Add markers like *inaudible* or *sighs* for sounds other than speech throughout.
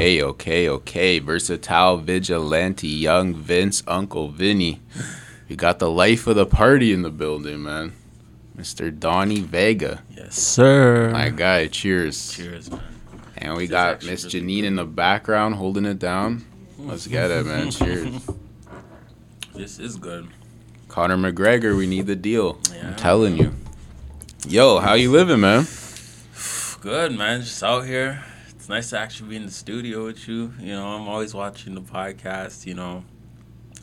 Okay, okay, okay. Versatile vigilante, young Vince, Uncle Vinny. We got the life of the party in the building, man. Mr. Donnie Vega. Yes, sir. My guy, cheers. Cheers, man. And we This got Miss really Janine in the background holding it down. Let's get it, man. *laughs* Cheers. This is good. Conor McGregor, we need the deal. Yeah. I'm telling you. Yo, how you living, man? Good, man. Just out here. It's nice to actually be in the studio with you. You know, I'm always watching the podcast. You know,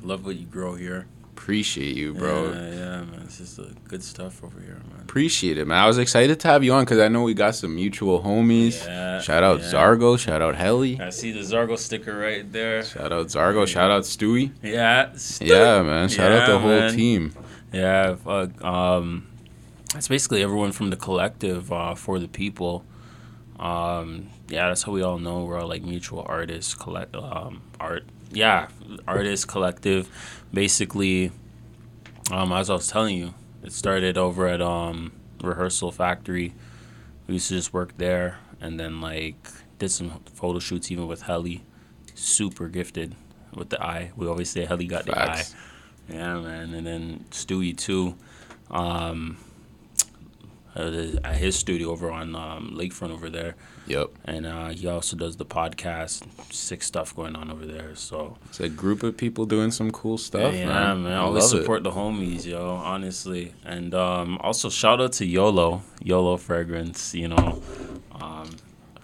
love what you grow here, Appreciate you, bro. Yeah, yeah, man. It's just good stuff over here, man. Appreciate it, man. I was excited to have you on because I know we got some mutual homies. Yeah, Shout out yeah. Zargo. Shout out Helly. I see the Zargo sticker right there. Shout out Zargo. Shout out Stewie. Yeah. Yeah, man. Shout out the Yeah, whole man. team. Yeah, fuck. Um, that's basically everyone from the collective uh, for the people. Um, yeah, that's how we all know we're all like mutual artists, collect um, art. Yeah, artist collective. Basically, um, as I was telling you, it started over at um, Rehearsal Factory. We used to just work there, and then like did some photo shoots even with Helly. Super gifted with the eye. We always say Helly got the eye. Yeah, man. And then Stewie too. Um, uh, at his studio over on um, Lakefront over there, Yep. and uh, he also does the podcast. Sick stuff going on over there. So It's a group of people doing some cool stuff, yeah, man. man. I Always love it. support the homies, yo. Honestly, and um, also shout out to YOLO, YOLO Fragrance. You know, um,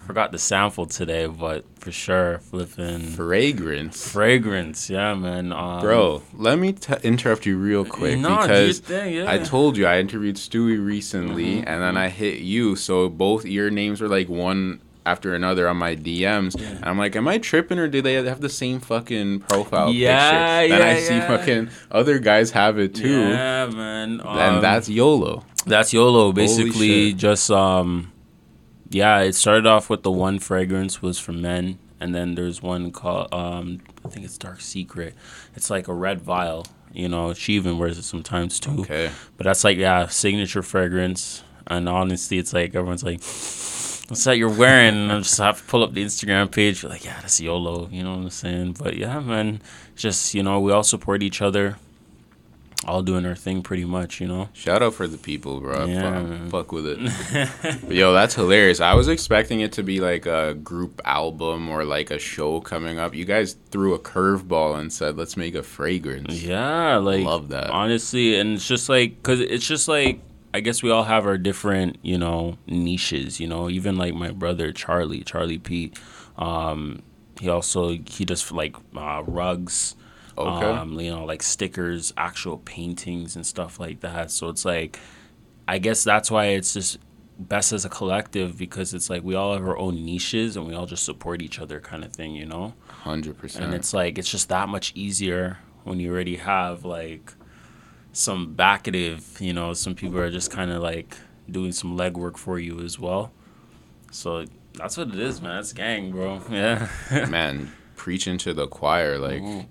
forgot the sample today, but for sure, flipping Fragrance. fragrance. Yeah, man. Um, Bro, let me t- interrupt you real quick no, because thing, yeah. I told you I interviewed Stewie recently, Mhm, and then I hit you. So both your names were like one after another on my DMs, Yeah. and I'm like, am I tripping or do they have the same fucking profile Yeah, picture? Then I see yeah. fucking other guys have it too, Yeah, man. Um, and that's YOLO. That's YOLO. Basically, just um, yeah. It started off with the one fragrance was for men, and then there's one called um, I think it's Dark Secret. It's like a red vial. You know, she even wears it sometimes too. Okay, But that's like yeah, signature fragrance. And honestly, it's like everyone's like, "What's that you're wearing?" And I just have to pull up the Instagram page. You're like, yeah, that's YOLO. You know what I'm saying? But yeah, man, just you know, we all support each other. All doing our thing, pretty much. You know. shout out for the people, bro. Yeah, fuck, fuck with it. *laughs* Yo, that's hilarious. I was expecting it to be like a group album or like a show coming up. You guys threw a curveball and said, "Let's make a fragrance." Yeah, like Love that. honestly, and it's just like because it's just like I guess we all have our different you know niches. You know, even like my brother Charlie, Charlie Pete. Um, he also he does like uh, rugs. Okay. Um, you know, like stickers, actual paintings and stuff like that. So it's like, I guess that's why it's just best as a collective because it's like we all have our own niches and we all just support each other kind of thing, you know? Hundred and percent. And it's like it's just that much easier when you already have like some backative you know some people are just kind of like doing some legwork for you as well so that's what it is man it's gang bro *laughs* yeah Man, preaching to the choir. Like, Mhm.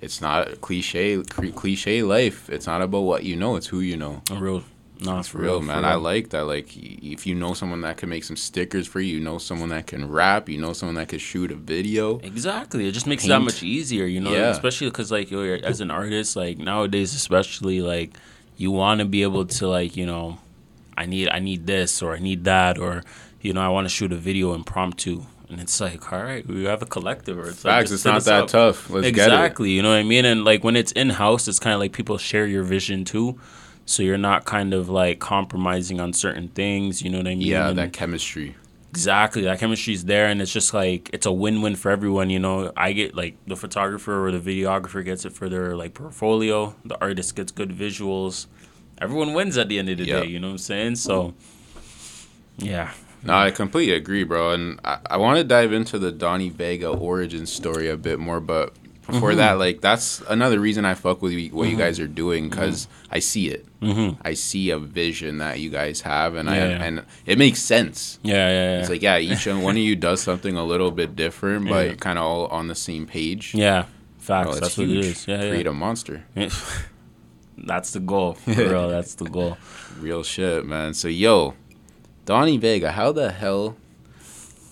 It's not cliche. Cliche life. It's not about what you know. It's who you know. A real no It's real, man. I like that. Like, if you know someone that can make some stickers for you, you know someone that can rap, you know someone that can shoot a video. Exactly. It just makes it that much easier, you know, Yeah. especially because like as an artist, like nowadays, especially like you want to be able to like you know, I need I need this or I need that or you know I want to shoot a video impromptu, and it's like all right, we have a collective. Or it's like, Facts. just It's not that up. tough. Let's exactly. You know what I mean? And like when it's in house, it's kind of like people share your vision too. So you're not kind of like compromising on certain things. You know what I mean? Yeah, And- that chemistry. Exactly, that chemistry's there, and it's just like it's a win-win for everyone. You know, I get like the photographer or the videographer gets it for their like portfolio. The artist gets good visuals. Everyone wins at the end of the Yep. day. You know what I'm saying? So, yeah, No, I completely agree, bro. And I, I want to dive into the Donnie Vega origin story a bit more, but before Mm-hmm. that, like that's another reason I fuck with you, what you guys are doing because I see it. mm-hmm. I see a vision that you guys have, and I Yeah, yeah. and it makes sense. yeah, yeah, yeah. It's like yeah, each one of you *laughs* does something a little bit different, Yeah. but kind of all on the same page. yeah, facts. it's that's what it is. Yeah, Create yeah. a monster. *laughs* that's the goal. bro. that's the goal. *laughs* Real shit, man. So yo, Donnie Vega, how the hell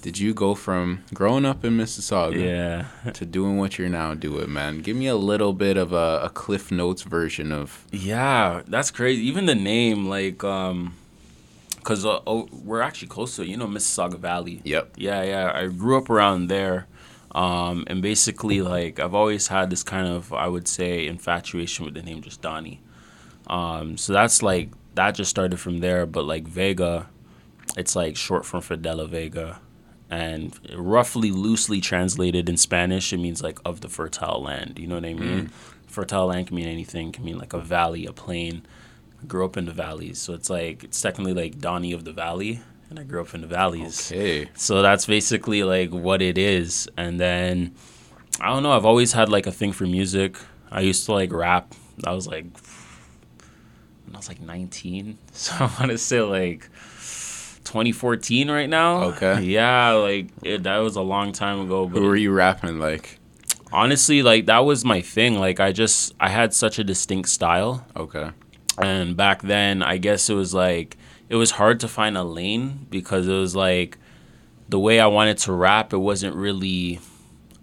did you go from growing up in Mississauga Yeah. to doing what you're now doing, man? Give me a little bit of a, a Cliff Notes version of. Yeah, that's crazy. Even the name, like, um, cause uh, oh, we're actually close to. You know, Mississauga Valley. Yep. Yeah, yeah. I grew up around there, um, and basically, like, I've always had this kind of, I would say, infatuation with the name just Donnie. Um, so that's like that just started from there. But like Vega, it's like short from Fidela Vega, and roughly loosely translated in Spanish, it means like of the fertile land. You know what I mm. mean? Fertile land can mean anything. Can mean like a valley, a plain. I grew up in the valleys, so it's like it's technically like Donnie of the Valley, and I grew up in the valleys. Okay. So that's basically like what it is. And then I don't know, I've always had like a thing for music. I used to like rap. I was like when I was like 19. *laughs* So I want to say like 2014 right now. Okay. Yeah, like it, that was a long time ago. But Who were you rapping like? honestly, like that was my thing. Like I just I had such a distinct style Okay. and back then i guess it was like it was hard to find a lane because it was like the way i wanted to rap it wasn't really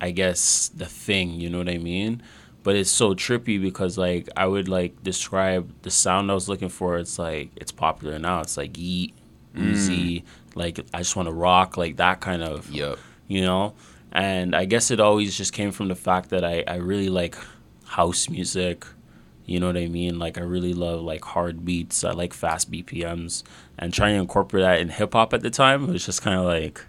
i guess the thing you know what i mean but it's so trippy because like i would like describe the sound i was looking for it's like it's popular now it's like Yeat Uzi, mm. like i just want to rock like that kind of Yep. you know and i guess it always just came from the fact that i, I really like house music you know what i mean like i really love like hard beats i like fast bpms and trying to incorporate that in hip-hop at the time was just kind of like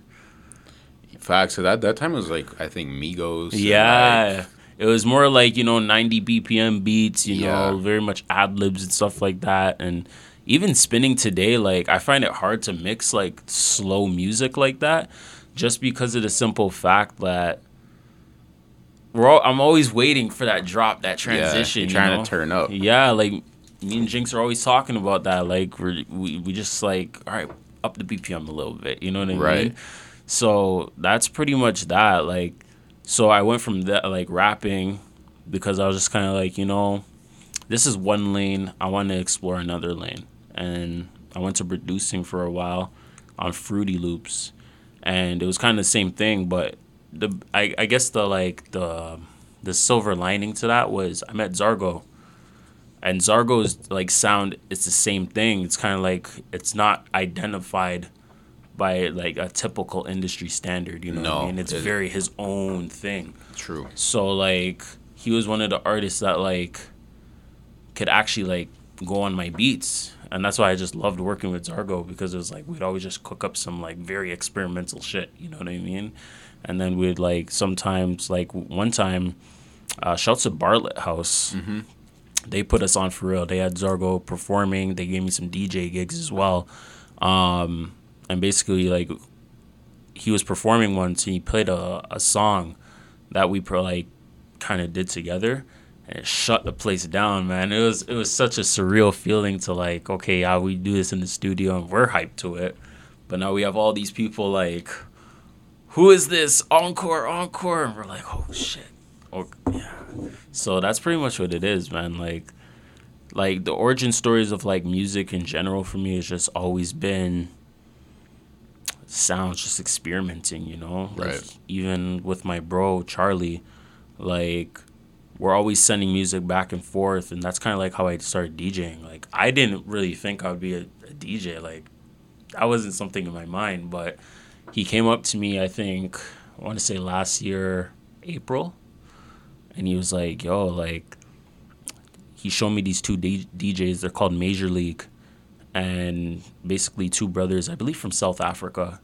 Facts. So that that time was like I think Migos. and, like, yeah it was more like you know 90 bpm beats you Yeah. know very much ad libs and stuff like that and even spinning today like i find it hard to mix like slow music like that just because of the simple fact that we're all, i'm always waiting for that drop that transition you're you trying to turn up. yeah like me and jinx are always talking about that like we're, we, we just like all right up the bpm a little bit you know what i Right. mean so that's pretty much that like so I went from that like rapping because I was just kind of like, you know, this is one lane. I want to explore another lane. And I went to producing for a while on Fruity Loops. And it was kind of the same thing, but the I, I guess the like the the silver lining to that was I met Zargo. And Zargo's like sound it's the same thing. It's kind of like it's not identified by like a typical industry standard, you know what I No, mean? It's it- very his own thing. True. So like he was one of the artists that like could actually like go on my beats. And that's why I just loved working with Zargo because it was like we'd always just cook up some like very experimental shit, you know what I mean? And then we'd like sometimes like one time uh shouts to Bartlett House. They put us on for real. They had Zargo performing. They gave me some DJ gigs as well. Um and basically like he was performing once and he played a, a song that we pro like kind of did together and shut the place down man. It was it was such a surreal feeling to like okay yeah we do this in the studio and we're hyped to it but now we have all these people like who is this? Encore encore. And we're like oh shit. Oh yeah. So that's pretty much what it is man. Like like the origin stories of like music in general for me has just always been sounds just experimenting you know? Like Right. even with my bro charlie like we're always sending music back and forth and that's kind of like how i started djing. Like i didn't really think i would be a, a dj like that wasn't something in my mind but he came up to me i think i want to say last year april and he was like yo like he showed me these two D- djs they're called major league and basically two brothers i believe from south africa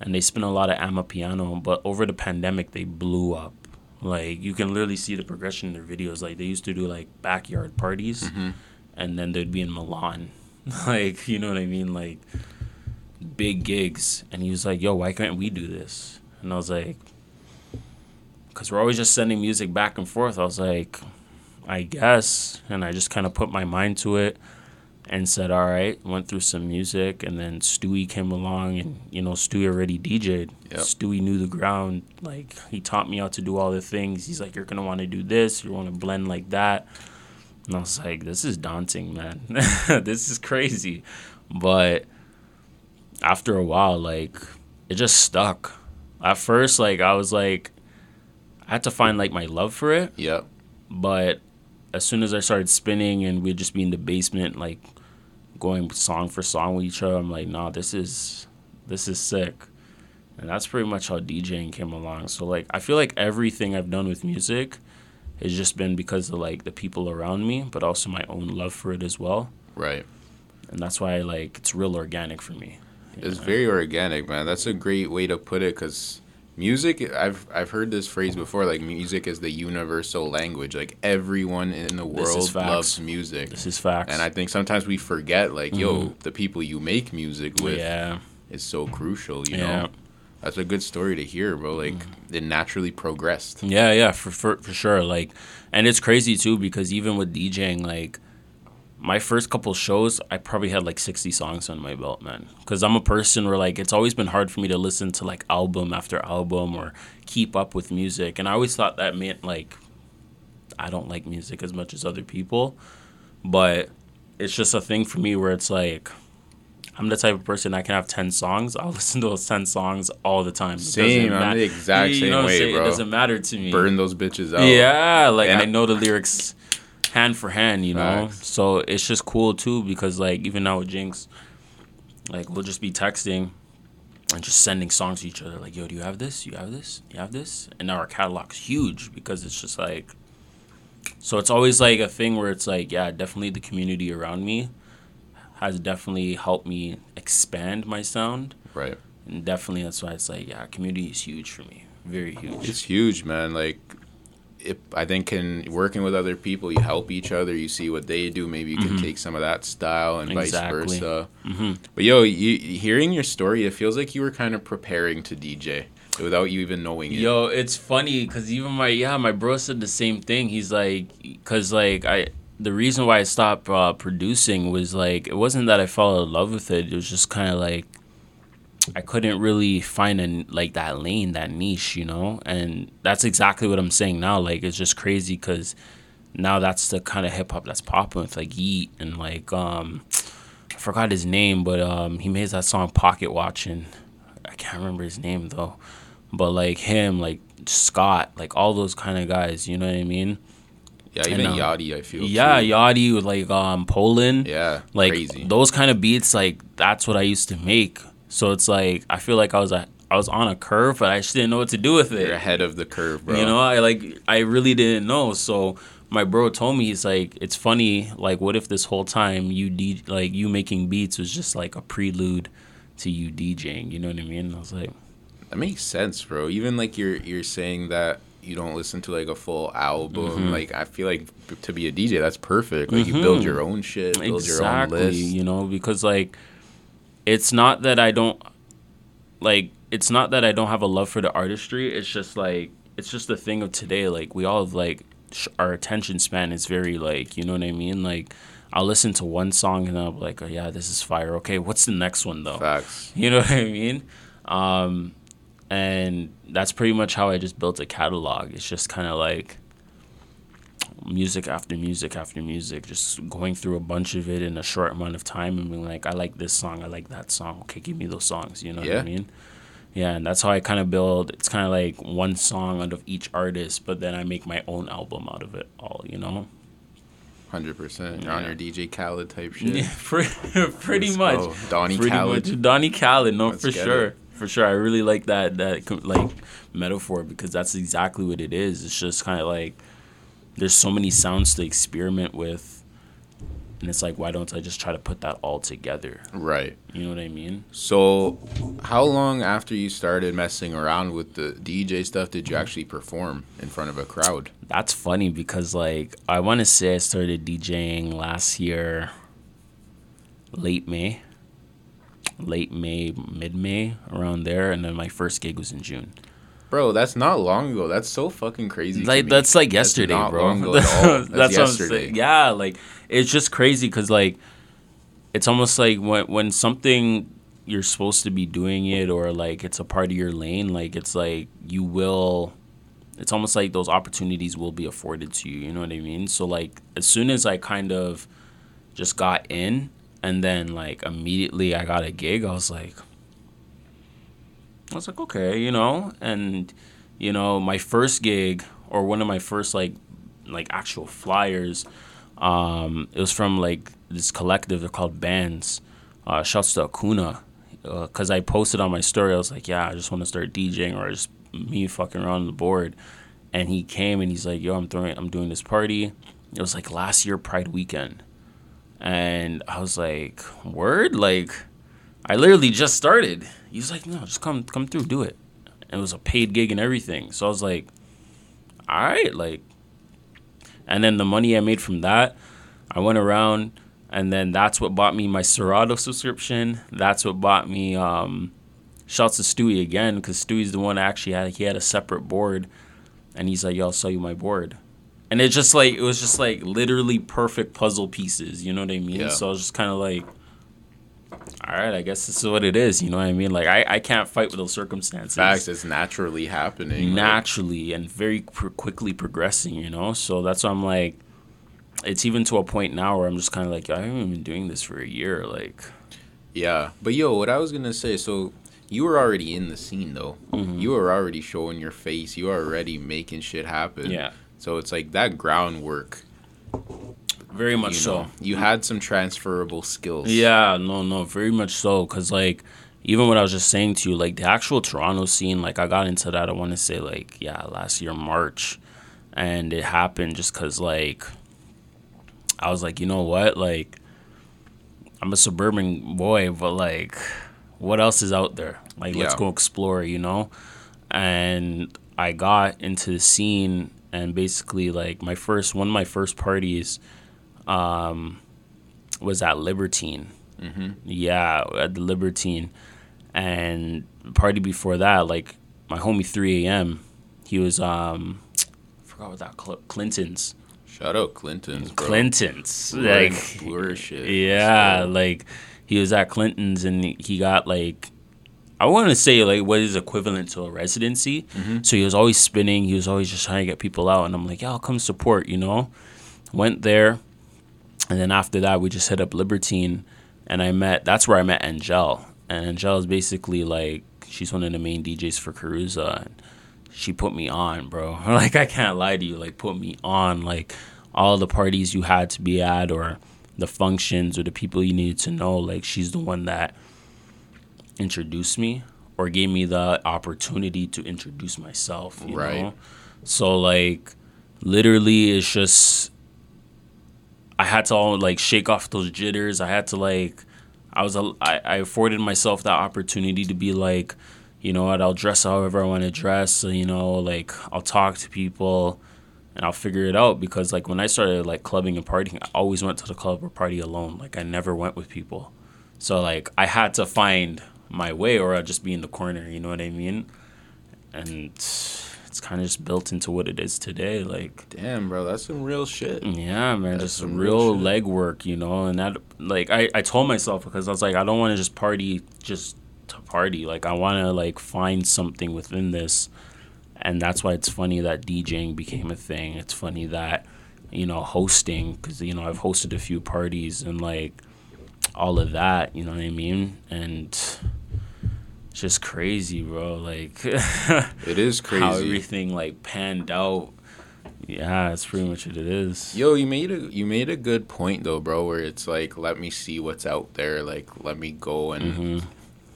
and they spin a lot of amapiano but over the pandemic they blew up like you can literally see the progression in their videos. Like they used to do like backyard parties mm-hmm. and then they'd be in milan. *laughs* Like you know what i mean? Like big gigs. And he was like yo why can't we do this? And i was like because we're always just sending music back and forth i was like i guess. And i just kind of put my mind to it and said, "All right." Went through some music, and then Stewie came along, and you know, Stewie already DJ'd. Yep. Stewie knew the ground. Like he taught me how to do all the things. He's like, "You're gonna want to do this. You want to blend like that." And I was like, "This is daunting, man. *laughs* this is crazy." But after a while, like it just stuck. At first, like I was like, I had to find like my love for it. Yep. But as soon as I started spinning and we'd just be in the basement, like going song for song with each other, I'm like, nah, this is this is sick. And that's pretty much how DJing came along. So like I feel like everything I've done with music has just been because of like the people around me, but also my own love for it as well. Right. And that's why like it's real organic for me. It's very organic, man. That's a great way to put it because music. I've I've heard this phrase before. Like music is the universal language. Like everyone in the world loves music. This is facts. And I think sometimes we forget, like, yo, mm-hmm. the people you make music with yeah. is so crucial. You Yeah. know, that's a good story to hear, bro. Like, mm-hmm. it naturally progressed. Yeah, yeah, for, for for sure. Like, and it's crazy too because even with DJing, like, my first couple shows, I probably had like sixty songs on my belt, man. Because I'm a person where like it's always been hard for me to listen to like album after album or keep up with music, and I always thought that meant like I don't like music as much as other people, but it's just a thing for me where it's like. I'm the type of person I can have ten songs. I'll *laughs* listen to those ten songs all the time. It doesn't Same, I'm the exact you same way, bro. It doesn't matter to me. Burn those bitches out. Yeah, like And I- know the lyrics hand for hand, you know. Facts. So it's just cool too because like even now with Jinx, like we'll just be texting and just sending songs to each other. Like, yo, do you have this? You have this? You have this? And now our catalog's huge because it's just like. So it's always like a thing where it's like, yeah, definitely the community around me has definitely helped me expand my sound, Right. and definitely that's why it's like, yeah, community is huge for me, very huge. It's huge, man. Like, if I think in working with other people, you help each other. You see what they do. Maybe you can take some of that style and Mm-hmm. Exactly. vice versa. hmm But yo, you hearing your story, it feels like you were kind of preparing to DJ without you even knowing it. Yo, it's funny because even my yeah, my bro said the same thing. He's like, cause like I, the reason why I stopped uh, producing was like it wasn't that I fell in love with it. It was just kind of like I couldn't really find a like that lane, that niche, you know. And that's exactly what I'm saying now. Like it's just crazy because now that's the kind of hip hop that's popping with like Yeat and like um, I forgot his name, but um, he made that song Pocket Watching. I can't remember his name though but like him, like Scott, like all those kind of guys, you know what I mean? yeah, even know. Yachty, I feel. Yeah, too. Yachty with like um Poland, yeah, like crazy. those kind of beats, like that's what I used to make. So it's like I feel like I was a, I was on a curve, but I just didn't know what to do with You're it. ahead of the curve, bro. You know, I like I really didn't know. So my bro told me he's like, it's funny. Like, what if this whole time you D like you making beats was just like a prelude to you DJing? You know what I mean? I was like, that makes sense, bro. Even like you're you're saying that you don't listen to like a full album. Mm-hmm. Like I feel like to be a DJ, that's perfect. Like you build your own shit, build your own list. you know because like it's not that i don't like it's not that i don't have a love for the artistry it's just like it's just the thing of today like we all have like sh- our attention span is very like you know what i mean like i'll listen to one song and i'll be like oh yeah this is fire okay what's the next one though Facts. *laughs* you know what I mean? Um, and that's pretty much how I just built a catalog. It's just kind of like music after music after music, just going through a bunch of it in a short amount of time and being like, I like this song, I like that song. Okay, give me those songs. You know what I mean? Yeah, and that's how I kind of build. It's kind of like one song out of each artist, but then I make my own album out of it all. You know? Hundred percent. You're on Yeah. your DJ Khaled type shit. Yeah, *laughs* pretty, pretty much. go. Donnie pretty Khaled. much Donnie Khaled, no, Let's for sure, it. for sure. I really like that that like metaphor because that's exactly what it is. It's just kind of like there's so many sounds to experiment with, and it's like why don't I just try to put that all together? Right. You know what I mean? So, how long after you started messing around with the DJ stuff did you actually perform in front of a crowd? That's funny because like I want to say I started DJing last year, late May, late May, mid May, around there, and then my first gig was in June. Bro, that's not long ago. That's so fucking crazy. like that's like yesterday, not bro. long ago *laughs* at all. That's That's what I'm yesterday. saying. Yeah, like it's just crazy because like it's almost like when when something you're supposed to be doing it or like it's a part of your lane, like it's like you will. It's almost like those opportunities will be afforded to you. You know what I mean? So like as soon as I kind of just got in and then like immediately I got a gig, I was like. I was like, okay, you know, and you know, my first gig or one of my first like like actual flyers, um, it was from like this collective. They're called Bands. Uh, shouts to Akuna, because uh, I posted on my story. I was like, yeah, I just want to start DJing or just me fucking around the board. And he came and he's like, yo, I'm throwing, I'm doing this party. It was like last year Pride weekend, and I was like, word, like, I literally just started. He's like, no, just come, come through, do it. And it was a paid gig and everything. So I was like, all right, like, and then the money I made from that, I went around and then that's what bought me my Serato subscription. That's what bought me. Um, shouts to Stewie again because Stewie's the one that actually had he had a separate board, and he's like, "Yo, I'll sell you my board," and it just like it was just like literally perfect puzzle pieces. You know what I mean? Yeah. So I was just kind of like, all right, I guess this is what it is. You know what I mean? Like I, I can't fight with those circumstances. Facts, it's naturally happening. Naturally and very quickly progressing. You know, so that's why I'm like it's even to a point now where I'm just kind of like, I haven't been doing this for a year. Like, yeah. But yo, what I was gonna say, so you were already in the scene though. Mm-hmm. You were already showing your face. You were already making shit happen. Yeah. So it's like that groundwork. Very much you know, so. You had some transferable skills. Yeah. No. No. Very much so. Cause like. Even what I was just saying to you, like the actual Toronto scene, like I got into that. I want to say, like, yeah, last year March, and it happened just cause like I was like, you know what? Like, I'm a suburban boy, but like, what else is out there? Like, yeah. let's go explore, you know? And I got into the scene, and basically, like, my first, one of my first parties um, was at Libertine. Mm-hmm. Yeah, at the Libertine. And the party before that, like, my homie 3 a.m., he was, um, I forgot what that, Clinton's Shout out Clinton's, bro. Clinton's, like shit. *laughs* Yeah, so. like he was at Clinton's and he got like I want to say like what is equivalent to a residency. Mm-hmm. So he was always spinning. He was always just trying to get people out, and I'm like, yeah, I'll come support. You know, went there, and then after that we just hit up Libertine, and I met. That's where I met Angel, and Angel is basically like she's one of the main DJs for Caruza. And she put me on, bro. *laughs* Like I can't lie to you, like put me on. Like all the parties you had to be at or the functions or the people you needed to know like she's the one that introduced me or gave me the opportunity to introduce myself you right. know so like literally it's just i had to all like shake off those jitters i had to like i was a, I, I afforded myself that opportunity to be like you know what i'll dress however i want to dress so, you know like i'll talk to people and I'll figure it out because like when I started like clubbing and partying, I always went to the club or party alone. Like I never went with people. So like I had to find my way or I'd just be in the corner, you know what I mean? And it's kind of just built into what it is today. Like damn, bro, that's some real shit. Yeah, man, that's just some real, real legwork, you know. And that like I I told myself because I was like I don't want to just party just to party. Like I want to like find something within this and that's why it's funny that DJing became a thing. It's funny that you know hosting because you know I've hosted a few parties and like all of that. You know what I mean? And just crazy, bro. Like *laughs* it is crazy how everything like panned out. Yeah, that's pretty much what it is. Yo, you made a you made a good point though, bro. Where it's like, let me see what's out there. Like, let me go and. Mm-hmm.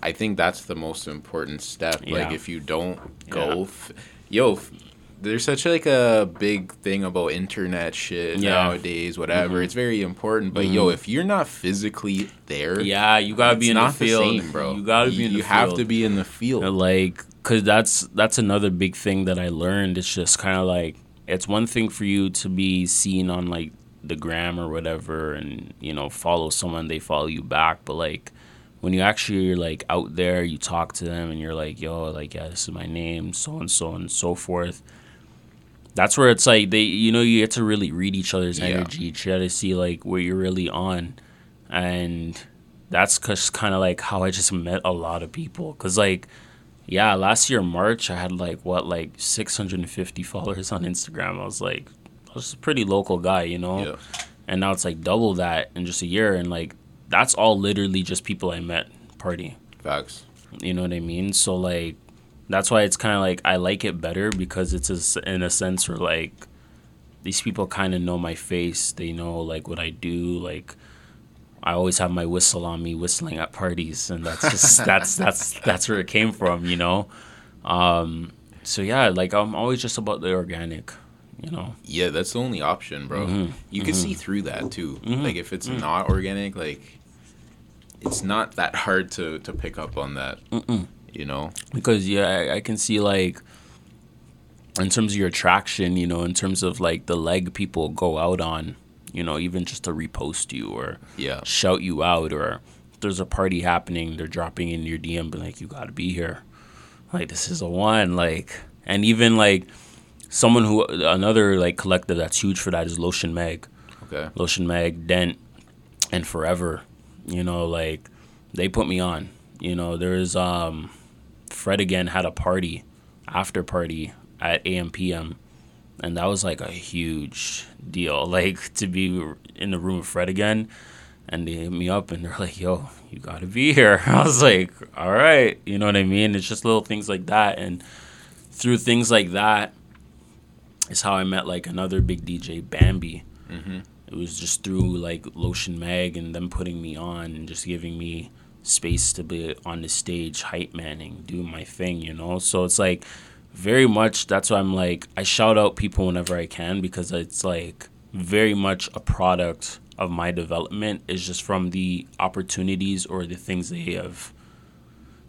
I think that's the most important step. Yeah. Like, if you don't go, yeah. f- yo, there's such like a big thing about internet shit yeah. nowadays. Whatever, mm-hmm. it's very important. But mm-hmm. yo, if you're not physically there, yeah, you gotta be in the field, the same, bro. You gotta be. You, in the you have to be in the field, like, cause that's that's another big thing that I learned. It's just kind of like it's one thing for you to be seen on like the gram or whatever, and you know follow someone, they follow you back, but like when you actually are like out there, you talk to them and you're like, yo, like, yeah, this is my name, so and so and so forth. That's where it's like they, you know, you get to really read each other's yeah. energy. You try to see like where you're really on, and that's just kind of like how I just met a lot of people. Cause like, yeah, last year March I had like what like 650 followers on Instagram. I was like, I was a pretty local guy, you know. Yeah. And now it's like double that in just a year, and like that's all literally just people I met party. Facts. You know what I mean? So like that's why it's kind of like I like it better because it's a, in a sense where like these people kind of know my face. They know like what I do. Like I always have my whistle on me, whistling at parties, and that's just *laughs* that's that's that's where it came from, you know. Um, so yeah, like I'm always just about the organic, you know. Yeah, that's the only option, bro. Mm-hmm. You can mm-hmm. see through that too. Mm-hmm. Like if it's mm. not organic, like it's not that hard to to pick up on that. Mm-mm. You know, because yeah, I, I can see like in terms of your attraction, you know, in terms of like the leg people go out on, you know, even just to repost you or yeah. shout you out or there's a party happening, they're dropping in your DM but like you got to be here. Like this is a one like and even like someone who another like collective that's huge for that is Lotion Mag. Okay. Lotion Mag, Dent and Forever. You know, like they put me on. You know, there's um Fred again had a party, after party at AMPM and that was like a huge deal. *laughs* Like to be in the room with Fred again, and they hit me up and they're like, "Yo, you gotta be here." *laughs* I was like, "All right," you know what I mean? It's just little things like that, and through things like that is how I met like another big DJ, Bambi. Mm-hmm. It was just through like Lotion Mag and them putting me on and just giving me space to be on the stage, hype manning, doing my thing, you know. So it's like very much that's why I'm like I shout out people whenever I can because it's like very much a product of my development. Is just from the opportunities or the things they have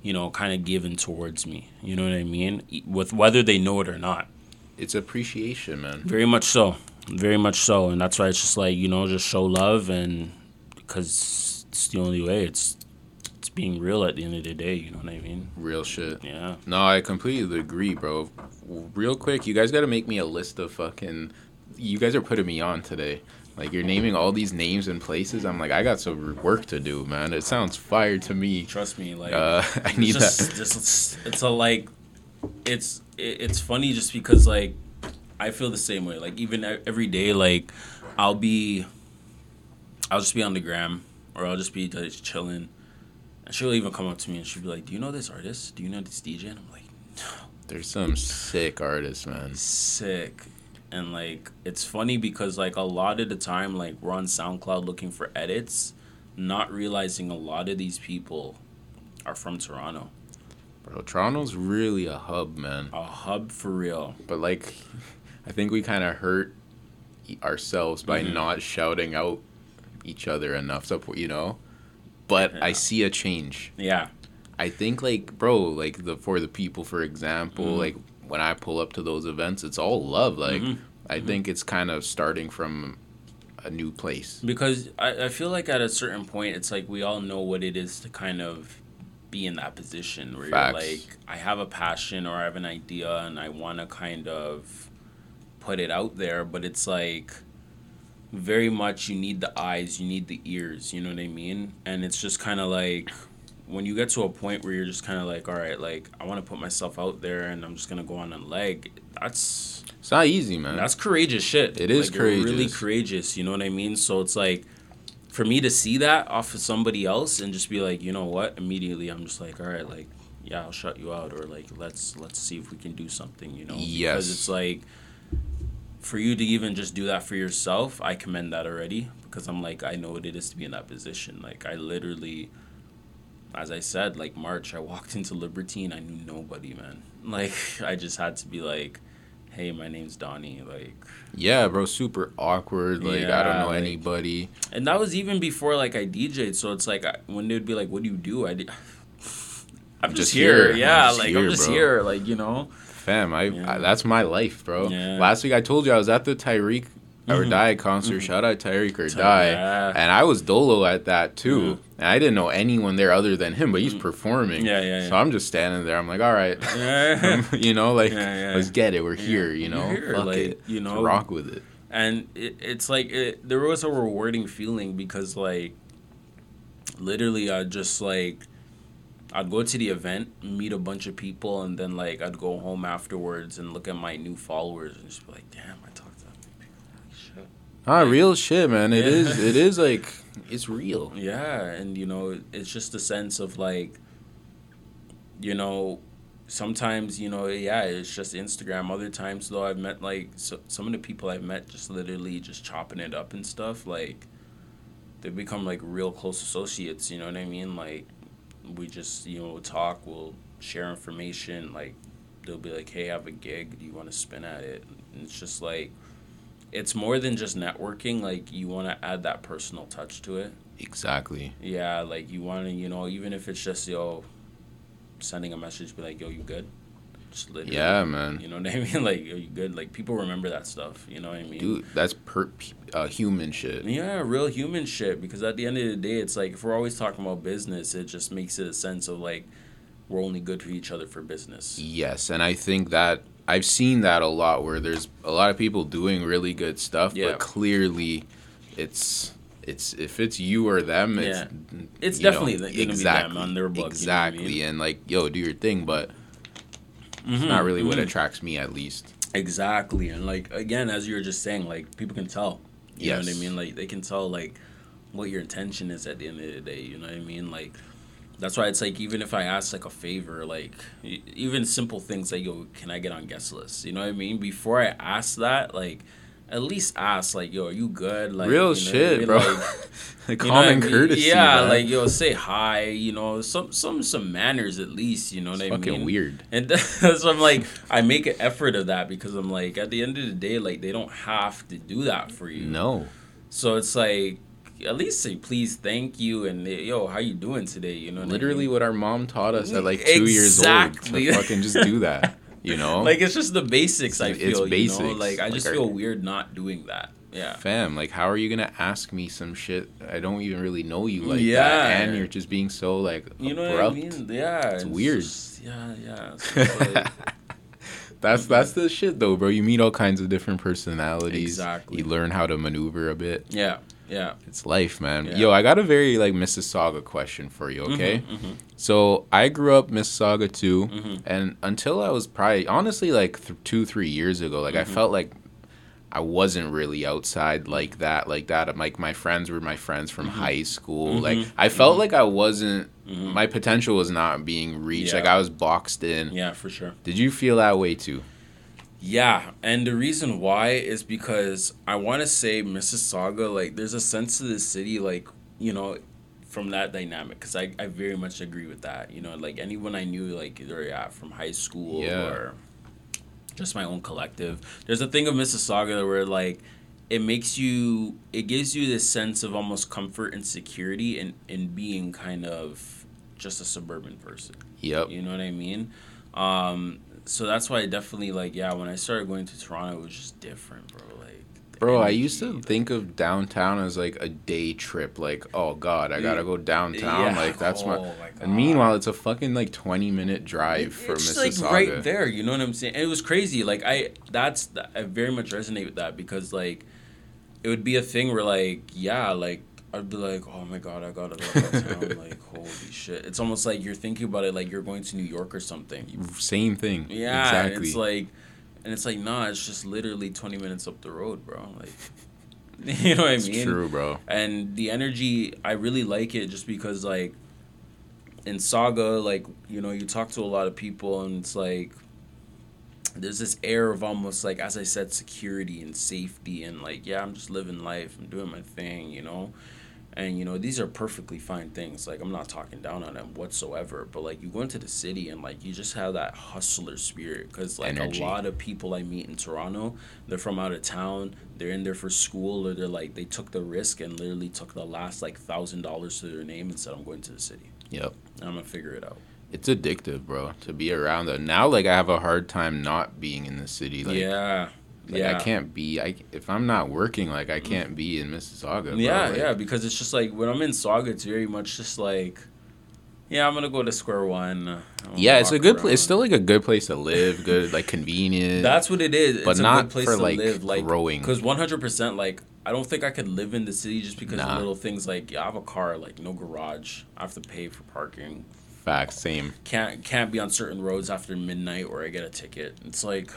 you know kind of given towards me. You know what i mean? With whether they know it or not. It's appreciation man. Very much so. Very much so. And that's why it's just like you know just show love and because it's the only way. It's being real at the end of the day. You know what I mean? Real shit. Yeah. No, I completely agree, bro. Real quick, you guys got to make me a list of fucking. You guys are putting me on today. Like you're naming all these names and places. I'm like, I got some work to do, man. It sounds fire to me. Trust me, like uh, *laughs* I need just, that. Just, it's a like, it's it's funny just because like I feel the same way. Like even every day, like I'll be, I'll just be on the gram or I'll just be just chilling, and she'll even come up to me and she'll be like, "Do you know this artist? Do you know this DJ?" And I'm like, "No." There's some sick artists, man. Sick. And like it's funny because like a lot of the time like we're on SoundCloud looking for edits, not realizing a lot of these people are from Toronto. Bro, Toronto's really a hub, man. A hub for real. But like I think we kind of hurt ourselves by mm-hmm. not shouting out each other enough. So you know, but yeah. I see a change. Yeah. I think like bro, like the for the people, for example, mm-hmm. like when I pull up to those events, it's all love. Like mm-hmm. I mm-hmm. think it's kind of starting from a new place. Because I, I feel like at a certain point, it's like we all know what it is to kind of be in that position where Facts. you're like, I have a passion or I have an idea and I want to kind of put it out there, but it's like very much you need the eyes, you need the ears, you know what I mean? And it's just kind of like when you get to a point where you're just kind of like, all right, like I want to put myself out there and I'm just gonna go on a leg. That's it's not easy, man. That's courageous shit. It is like, courageous. really courageous. You know what I mean? So it's like for me to see that off of somebody else and just be like, you know what? Immediately, I'm just like, all right, like yeah, I'll shut you out, or like let's let's see if we can do something. You know? Yes. Because it's like for you to even just do that for yourself, I commend that already because I'm like I know what it is to be in that position. Like I literally, as I said, like March, I walked *laughs* into Libertine, I knew nobody, man. Like I just had to be like, hey, my name's Donnie. Like yeah, bro, super awkward. Like yeah, I don't know like, anybody. And that was even before like I DJ'd. So it's like I, when they'd be like, "What do you do?" I did. *laughs* I'm just, just here. here. Yeah, I'm just like here, I'm just bro. here. Like you know fam, I, yeah. I, that's my life, bro. Yeah. Last week I told you I was at the Tyreek mm-hmm. or Die concert. Mm-hmm. Shout out Tyreek or Die, yeah. and I was dolo at that too. Mm-hmm. And I didn't know anyone there other than him, but he's mm-hmm. performing. Yeah, yeah, So I'm just standing there. I'm like, all right, *laughs* *laughs* you know, like let's get it. We're here. You know, here, like, it. You know, rock with it. And it, it's like it, there was a rewarding feeling because like literally I just like I'd go to the event, meet a bunch of people, and then like I'd go home afterwards and look at my new followers and just be like, damn, I talked to that many people. Like, shit. Ah, real shit, man. It yeah. is. It is like it's real. *laughs* Yeah, and you know, it's just a sense of like, you know, sometimes you know yeah it's just instagram other times though i've met like so, some of the people i've met just literally just chopping it up and stuff like they become like real close associates you know what i mean like we just you know talk we'll share information like they'll be like hey i have a gig do you want to spin at it? And it's just like it's more than just networking like you want to add that personal touch to it. Exactly. Yeah like you want to you know even if it's just yo sending a message, be like, "Yo, you good?" Literally, yeah, man. You know what I *laughs* mean? Like, "Are you good?" Like people remember that stuff. You know what I mean? Dude, that's per uh, human shit. Yeah, real human shit. Because at the end of the day, it's like if we're always talking about business, it just makes it a sense of like we're only good for each other for business. Yes, and I think that I've seen that a lot where there's a lot of people doing really good stuff, yeah. but clearly it's it's if it's you or them, it's yeah. it's definitely know, exactly on their book. Exactly, you know I mean? and like yo, do your thing, but mm-hmm, it's not really mm-hmm. what attracts me at least. Exactly, and like again, as you were just saying, like people can tell. You yes. know what I mean? Like they can tell like what your intention is at the end of the day. You know what I mean? Like that's why it's like even if I ask like a favor, like even simple things like yo, can I get on guest list? You know what I mean? Before I ask that, like at least ask like, "Yo, are you good?" Like real you know, shit, bro. Like, *laughs* common courtesy. Yeah, like yo, say hi. You know, some some some manners at least. You know it's what I mean? Fucking weird. And *laughs* so I'm like, I make an effort of that because I'm like, at the end of the day, like they don't have to do that for you. No. So it's like at least say please, thank you, and yo, how you doing today? You know, literally I mean? what our mom taught us at like two exactly. years old to fucking just do that. *laughs* *laughs* You know, like it's just the basics. I feel. It's basics. You know? Like I just like, feel weird not doing that. Yeah. Fam, like how are you gonna ask me some shit? I don't even really know you like yeah. that, and you're just being so like you know abrupt. what I mean? Yeah. It's, it's weird. Just, yeah, yeah. *laughs* like, *laughs* that's that's the shit though, bro. You meet all kinds of different personalities. Exactly. You learn how to maneuver a bit. Yeah. Yeah. It's life, man. Yeah. Yo, I got a very like Mississauga question for you, okay? Mm-hmm, mm-hmm. So I grew up Mississauga too, mm-hmm. and until I was probably honestly like th- two, three years ago, like I mm-hmm. felt like I wasn't really outside like that, like that. Like my friends were my friends from mm-hmm. high school. Like mm-hmm. I felt like I wasn't. My potential was not being reached. Yeah. Like I was boxed in. Yeah, for sure. Did you feel that way too? Yeah, and the reason why is because I want to say Mississauga, like, there's a sense to the city, like, you know, from that dynamic, because I, I very much agree with that. You know, like, anyone I knew, like, either, yeah, from high school yeah. or just my own collective, there's a thing of Mississauga where, like, it makes you, it gives you this sense of almost comfort and security in, in being kind of just a suburban person. Yep. You know what I mean? Um, so that's why I definitely like yeah. When I started going to Toronto, it was just different, bro. Like, bro, energy, I used to like, think of downtown as like a day trip. Like, oh god, I gotta go downtown. Yeah. Like that's oh my. my and meanwhile, it's a fucking like twenty minute drive from Mississauga. like right there. You know what I'm saying? And it was crazy. Like I, that's I very much resonate with that because like, it would be a thing where like yeah, like I'd be like, oh my god, I gotta go downtown. *laughs* like, holy shit! It's almost like you're thinking about it like you're going to New York or something. Same thing. Yeah, exactly. it's like, and it's like, nah, it's just literally 20 minutes up the road, bro. Like, *laughs* you know what I mean? true, bro. And the energy, I really like it just because, like, in Saga, like, you know, you talk to a lot of people, and it's like, there's this air of almost like, as I said, security and safety, and like, yeah, I'm just living life, I'm doing my thing, you know and you know these are perfectly fine things. Like i'm not talking down on them whatsoever but like you go into the city and like you just have that hustler spirit. Because like Energy. a lot of people i meet in toronto they're from out of town they're in there for school or they're like they took the risk and literally took the last like thousand dollars to their name and said i'm going to the city. Yep. And i'm gonna figure it out. It's addictive bro to be around it now like i have a hard time not being in the city like yeah like yeah. I can't be I if I'm not working like I can't be in Mississauga. Bro. Yeah, like, yeah, because it's just like when I'm in Sauga, it's very much just like, yeah, I'm gonna go to square one. Yeah, it's a good place. It's still like a good place to live. Good, like convenient. That's what it is. But it's not a good place for to like live. Like growing. Because 100, percent like I don't think I could live in the city just because nah. of little things like yeah, I have a car, like no garage. I have to pay for parking. Facts, same. Can't can't be on certain roads after midnight or I get a ticket. It's like.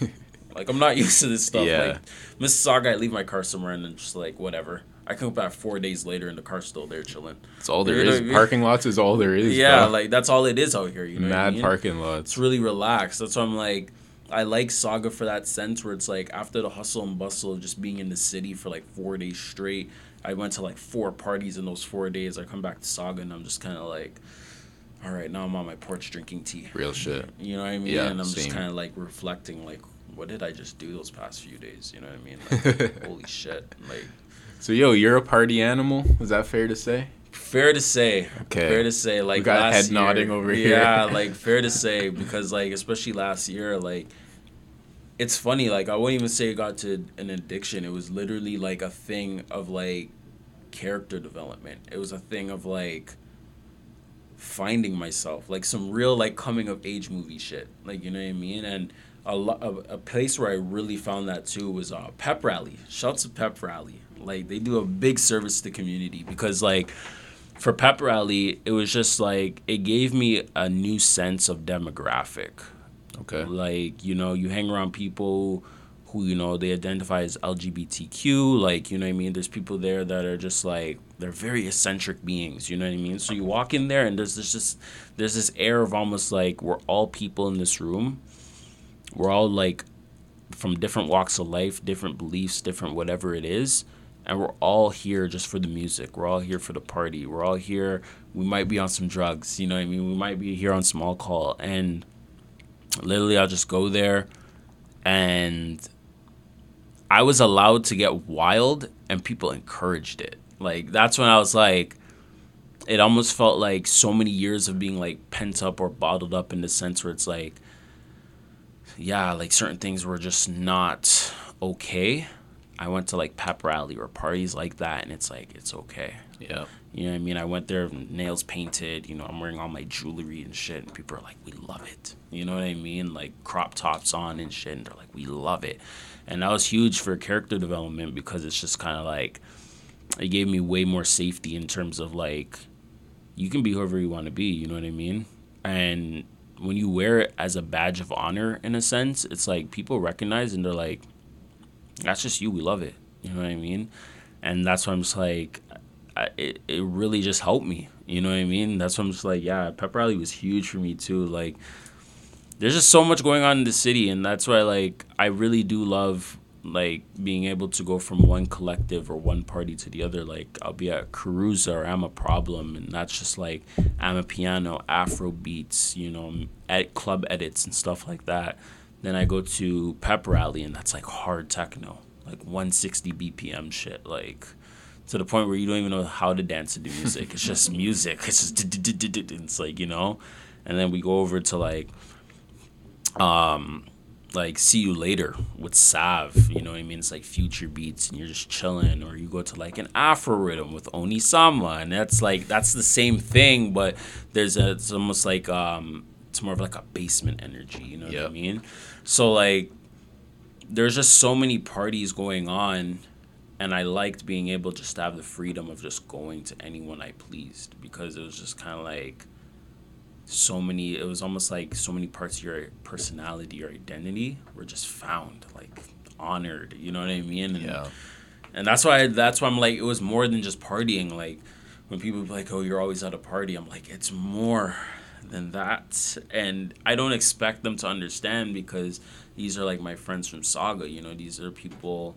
*laughs* Like I'm not *laughs* used to this stuff. Yeah. Like Mississauga, I leave my car somewhere and then just like whatever. I come back four days later and the car's still there chilling. That's all there you is. I mean? Parking lots is all there is. Yeah, bro. like that's all it is out here. You know, mad I mean? parking lots. It's really relaxed. That's why I'm like, I like Saga for that sense where it's like after the hustle and bustle of just being in the city for like four days straight. I went to like four parties in those four days. I come back to Saga and I'm just kind of like, all right, now I'm on my porch drinking tea. Real shit. You know what I mean? Yeah, and I'm same. just kind of like reflecting, like, what did I just do those past few days? You know what I mean? Like, *laughs* holy shit! Like, so yo, you're a party animal. Is that fair to say? Fair to say. Okay. Fair to say. Like we got head year, nodding over here. Yeah, like *laughs* fair to say because like especially last year, like it's funny. Like I wouldn't even say it got to an addiction. It was literally like a thing of like character development. It was a thing of like finding myself, like some real like coming of age movie shit. Like you know what I mean? And a, lo- a, a place where I really found that too was uh, Pep Rally. Shouts to Pep Rally. Like they do a big service to the community because like for Pep Rally, it was just like it gave me a new sense of demographic. Okay. Like you know, you hang around people who you know they identify as LGBTQ. Like you know what I mean. There's people there that are just like they're very eccentric beings. You know what I mean. So you walk in there and there's this just there's this air of almost like we're all people in this room we're all like from different walks of life, different beliefs, different whatever it is. And we're all here just for the music. We're all here for the party. We're all here. We might be on some drugs, you know I mean? We might be here on some alcohol. And literally, I'll just go there and I was allowed to get wild and people encouraged it. Like, that's when I was like, it almost felt like so many years of being like pent up or bottled up in the sense where it's like, yeah, like certain things were just not okay. I went to like pep rally or parties like that, and it's like it's okay. Yeah. You know what I mean? I went there, nails painted. You know, I'm wearing all my jewelry and shit, and people are like, "We love it." You know what I mean? Like crop tops on and shit, and they're like, "We love it," and that was huge for character development because it's just kind of like it gave me way more safety in terms of like you can be whoever you want to be. You know what I mean? And when you wear it as a badge of honor in a sense, it's like people recognize and they're like, "That's just you. We love it." You know what I mean? And that's why I'm just like, I, it it really just helped me. You know what I mean? That's why I'm just like, yeah, pep rally was huge for me too. Like, there's just so much going on in the city, and that's why like I really do love like being able to go from one collective or one party to the other. Like I'll be at Caruza or I'm a problem, and that's just like amapiano, Afro beats, you know, at club edits and stuff like that. Then I go to Pep Rally, and that's like hard techno, like 160 BPM shit, like to the point where you don't even know how to dance to the music. It's just *laughs* music. It's just it's like you know, and then we go over to like um like see you later with Sav, you know what I mean? It's like future beats and you're just chilling, or you go to like an Afro rhythm with Onisama, and that's like that's the same thing, but there's a it's almost like um it's more of like a basement energy, you know yep. what I mean? So like there's just so many parties going on and I liked being able to just to have the freedom of just going to anyone I pleased because it was just kind of like so many it was almost like so many parts of your personality or identity were just found like honored you know what i mean? And, yeah. and that's why that's why i'm like it was more than just partying like when people be like oh you're always at a party i'm like it's more than that and i don't expect them to understand because these are like my friends from saga you know? These are people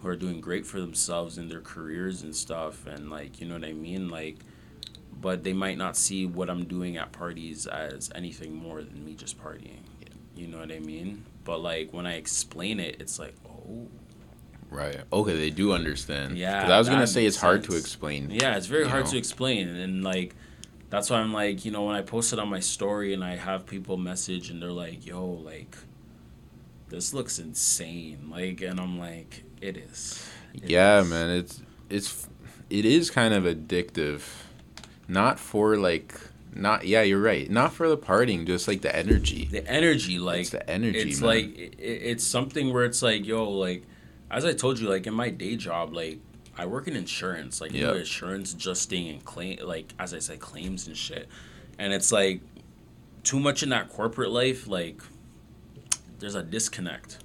who are doing great for themselves in their careers and stuff and like you know what i mean? Like but they might not see what I'm doing at parties as anything more than me just partying. You know what I mean? But like when I explain it, it's like, oh. Right. Okay, they do understand. Yeah. Because I was gonna say it's sense. hard to explain. Yeah, it's very hard know? to explain, and like, that's why I'm like, you know, when I post it on my story and I have people message and they're like, "Yo, like, this looks insane," like, and I'm like, it is. It yeah, is. man. It's it's it is kind of addictive not for like not yeah you're right not for the partying just like the energy the energy like it's the energy it's man. like it, it's something where it's like yo like as i told you like in my day job like i work in insurance like yep. insurance adjusting and claim like as i said claims and shit and it's like too much in that corporate life like there's a disconnect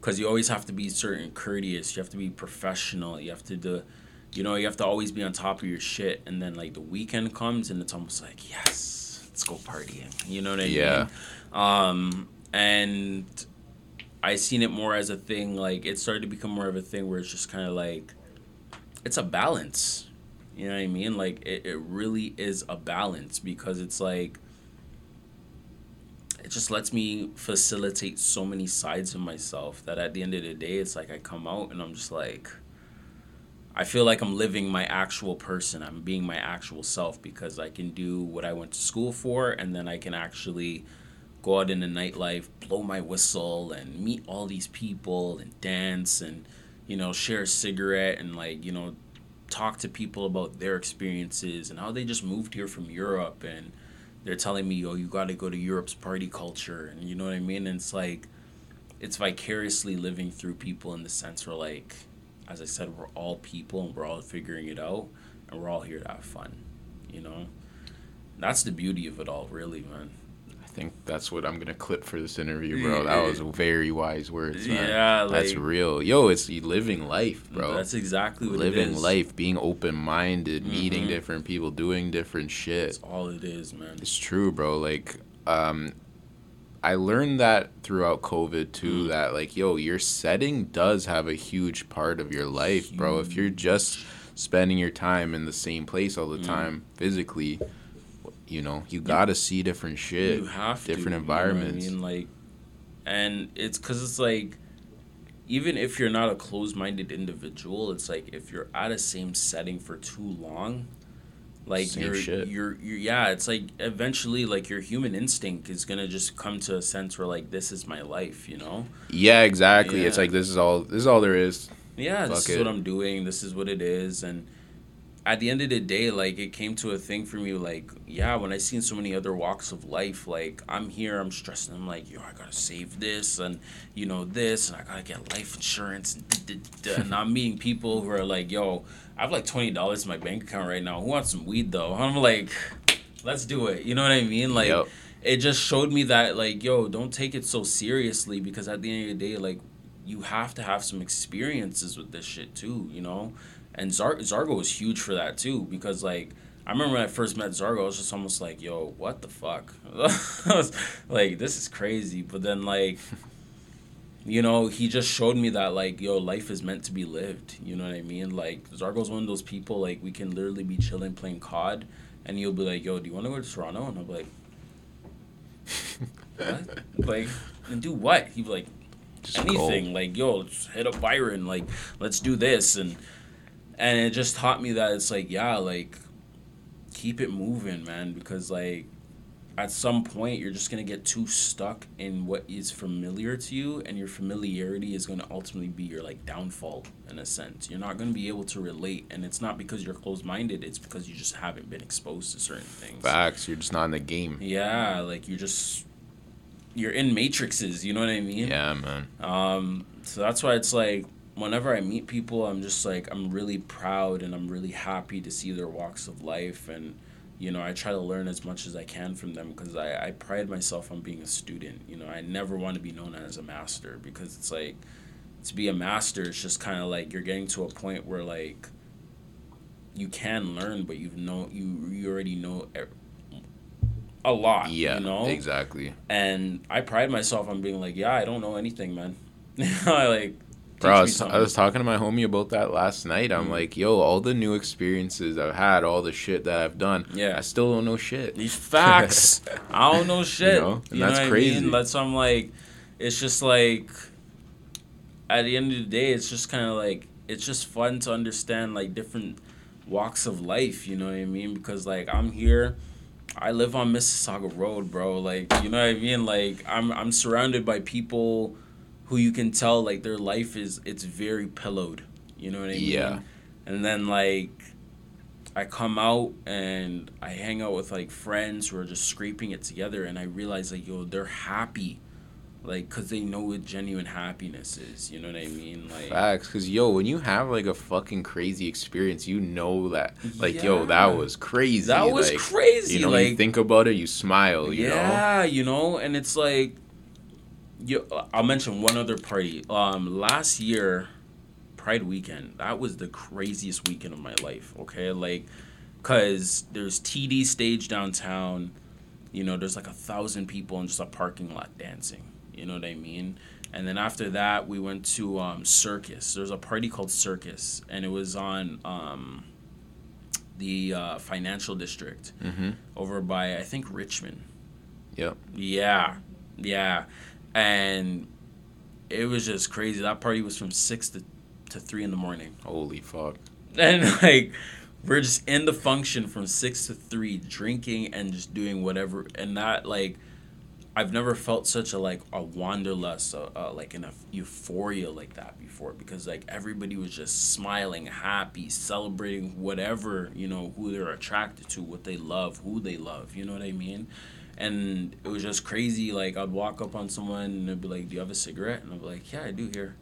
because you always have to be certain courteous you have to be professional you have to do you know, you have to always be on top of your shit. And then like the weekend comes and it's almost like, yes, let's go partying. You know what I yeah. mean? Um, and I seen it more as a thing. Like it started to become more of a thing where it's just kind of like, it's a balance. You know what I mean? Like it, it really is a balance because it's like it just lets me facilitate so many sides of myself that at the end of the day it's like I come out and I'm just like I feel like I'm living my actual person. I'm being my actual self because I can do what I went to school for and then I can actually go out in the nightlife, blow my whistle and meet all these people and dance and you know, share a cigarette and like, you know, talk to people about their experiences and how they just moved here from Europe and they're telling me, "Oh, you got to go to Europe's party culture." And you know what I mean? And it's like it's vicariously living through people in the sense where like as I said, we're all people and we're all figuring it out and we're all here to have fun, you know? That's the beauty of it all, really, man. I think that's what I'm gonna clip for this interview, bro. That was very wise words. Man. Yeah, like, that's real. Yo, it's living life, bro. That's exactly what living life, being open minded, mm-hmm. meeting different people, doing different shit. That's all it is, man. It's true, bro. Like, um, I learned that throughout COVID too. Mm. That like, yo, your setting does have a huge part of your life, huge. bro. If you're just spending your time in the same place all the mm. time physically, you know, you gotta see different shit. You have different to, environments. You know I mean, like, and it's because it's like, even if you're not a closed-minded individual, it's like if you're at a same setting for too long, like Same you're, shit. you're you're yeah it's like eventually like your human instinct is gonna just come to a sense where like this is my life you know? Yeah exactly. Yeah. it's like this is all this is all there is. Yeah Fuck this is what i'm doing. This is what it is. And at the end of the day, like it came to a thing for me, like, yeah, when I seen so many other walks of life, like I'm here, I'm stressing, I'm like, yo, I gotta save this and you know this and I gotta get life insurance and, and I'm meeting people who are like, yo, I have like twenty dollars in my bank account right now. Who wants some weed though? *laughs* I'm like, let's do it. You know what I mean? Like yep. it just showed me that like, yo, don't take it so seriously because at the end of the day, like you have to have some experiences with this shit too, you know? And Zar- Zargo was huge for that too because like I remember when I first met Zargo, I was just almost like, "Yo, what the fuck?" *laughs* like, this is crazy. But then like, *laughs* you know, he just showed me that like, yo, life is meant to be lived. You know what I mean? Like, Zargo's one of those people like we can literally be chilling playing COD, and he'll be like, "Yo, do you want to go to Toronto?" And I'll be like, *laughs* "What?" like, and do what? He'd be like, just anything. Go. Like, yo, let's hit up Byron. Like, let's do this and and it just taught me that it's like yeah like keep it moving man because like at some point you're just going to get too stuck in what is familiar to you and your familiarity is going to ultimately be your like downfall in a sense. You're not going to be able to relate and it's not because you're closed-minded it's because you just haven't been exposed to certain things. Facts you're just not in the game. Yeah like you're just you're in matrices you know what i mean? Yeah man. Um so that's why it's like whenever I meet people, I'm just like I'm really proud and I'm really happy to see their walks of life and you know I try to learn as much as I can from them because I, I pride myself on being a student. You know I never want to be known as a master because it's like to be a master it's just kind of like you're getting to a point where like you can learn but you've know you you already know a lot. Yeah, you know exactly. And I pride myself on being like, yeah, I don't know anything, man. *laughs* like Bro, I was, I was, talking to my homie about that last night. I'm mm like, yo, all the new experiences I've had, all the shit that I've done, yeah, I still don't know shit. These facts, *laughs* I don't know shit. You know? And you that's know crazy. I mean? That's I'm like, it's just like, at the end of the day, it's just kind of like, it's just fun to understand like different walks of life. You know what I mean? Because like I'm here. I live on Mississauga Road, bro. Like, you know what I mean? Like, I'm I'm surrounded by people who you can tell like their life is it's very pillowed. You know what I mean? Yeah. And then like I come out and I hang out with like friends who are just scraping it together and I realize like yo they're happy like because they know what genuine happiness is you know what i mean like facts because yo when you have like a fucking crazy experience you know that like yeah. yo that was crazy that was like, crazy you know like, you think about it you smile you yeah know? you know and it's like you, I'll mention one other party. Um, last year, Pride weekend. That was the craziest weekend of my life. Okay, like, cause there's TD stage downtown. You know, there's like a thousand people in just a parking lot dancing. You know what I mean? And then after that, we went to um, Circus. There's a party called Circus, and it was on um, the uh, financial district mm-hmm. over by I think Richmond. Yep. Yeah, yeah, and it was just crazy. That party was from six to, to three in the morning. Holy fuck! And *laughs* like, we're just in the function from six to three, drinking and just doing whatever. And that like, I've never felt such a like a wanderlust, uh, uh, like in a euphoria like that before because like everybody was just smiling, happy, celebrating whatever you know who they're attracted to, what they love, who they love. You know what I mean? And it was just crazy. Like I'd walk up on someone and they'd be like, "Do you have a cigarette?" And I'd be like, "Yeah, I do here."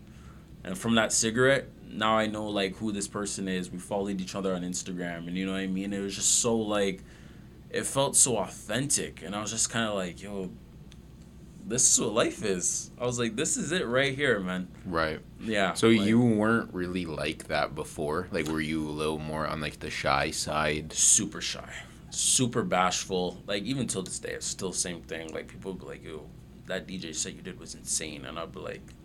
And from that cigarette, now I know like who this person is. We followed each other on Instagram, and you know what I mean. It was just so like, it felt so authentic, and I was just kind of like, "Yo, this is what life is. I was like, this is it right here, man. Right. Yeah. So like, you weren't really like that before? Like, were you a little more on like the shy side? Super shy, super bashful. Like even till this day, it's still the same thing. Like people be like, "Yo, that DJ set you did was insane," and I'd be like, *laughs*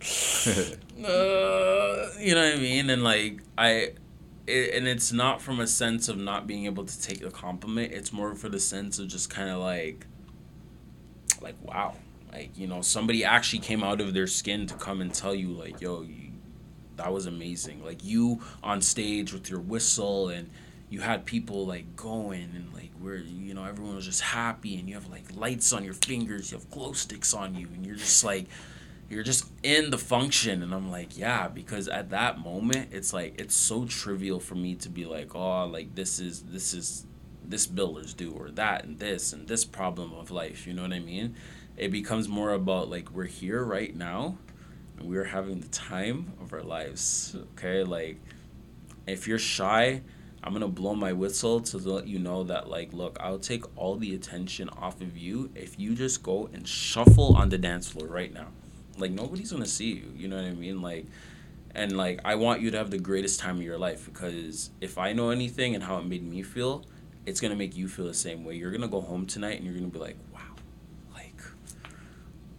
uh, you know what I mean? And like I. It, and it's not from a sense of not being able to take a compliment. It's more for the sense of just kind of like, like wow, like, you know, somebody actually came out of their skin to come and tell you, like, yo, you, that was amazing. Like, you on stage with your whistle and you had people, like, going and, like, where, you know, everyone was just happy and you have, like, lights on your fingers, you have glow sticks on you, and you're just, like, you're just in the function. And i'm like yeah because at that moment it's like it's so trivial for me to be like oh like this is this is this builder's do or that and this and this problem of life you know what i mean? It becomes more about like we're here right now and we're having the time of our lives okay? Like if you're shy i'm gonna blow my whistle to let you know that like look i'll take all the attention off of you if you just go and shuffle on the dance floor right now like nobody's gonna see you you know what i mean like and like i want you to have the greatest time of your life because if i know anything and how it made me feel it's gonna make you feel the same way you're gonna go home tonight and you're gonna be like wow, like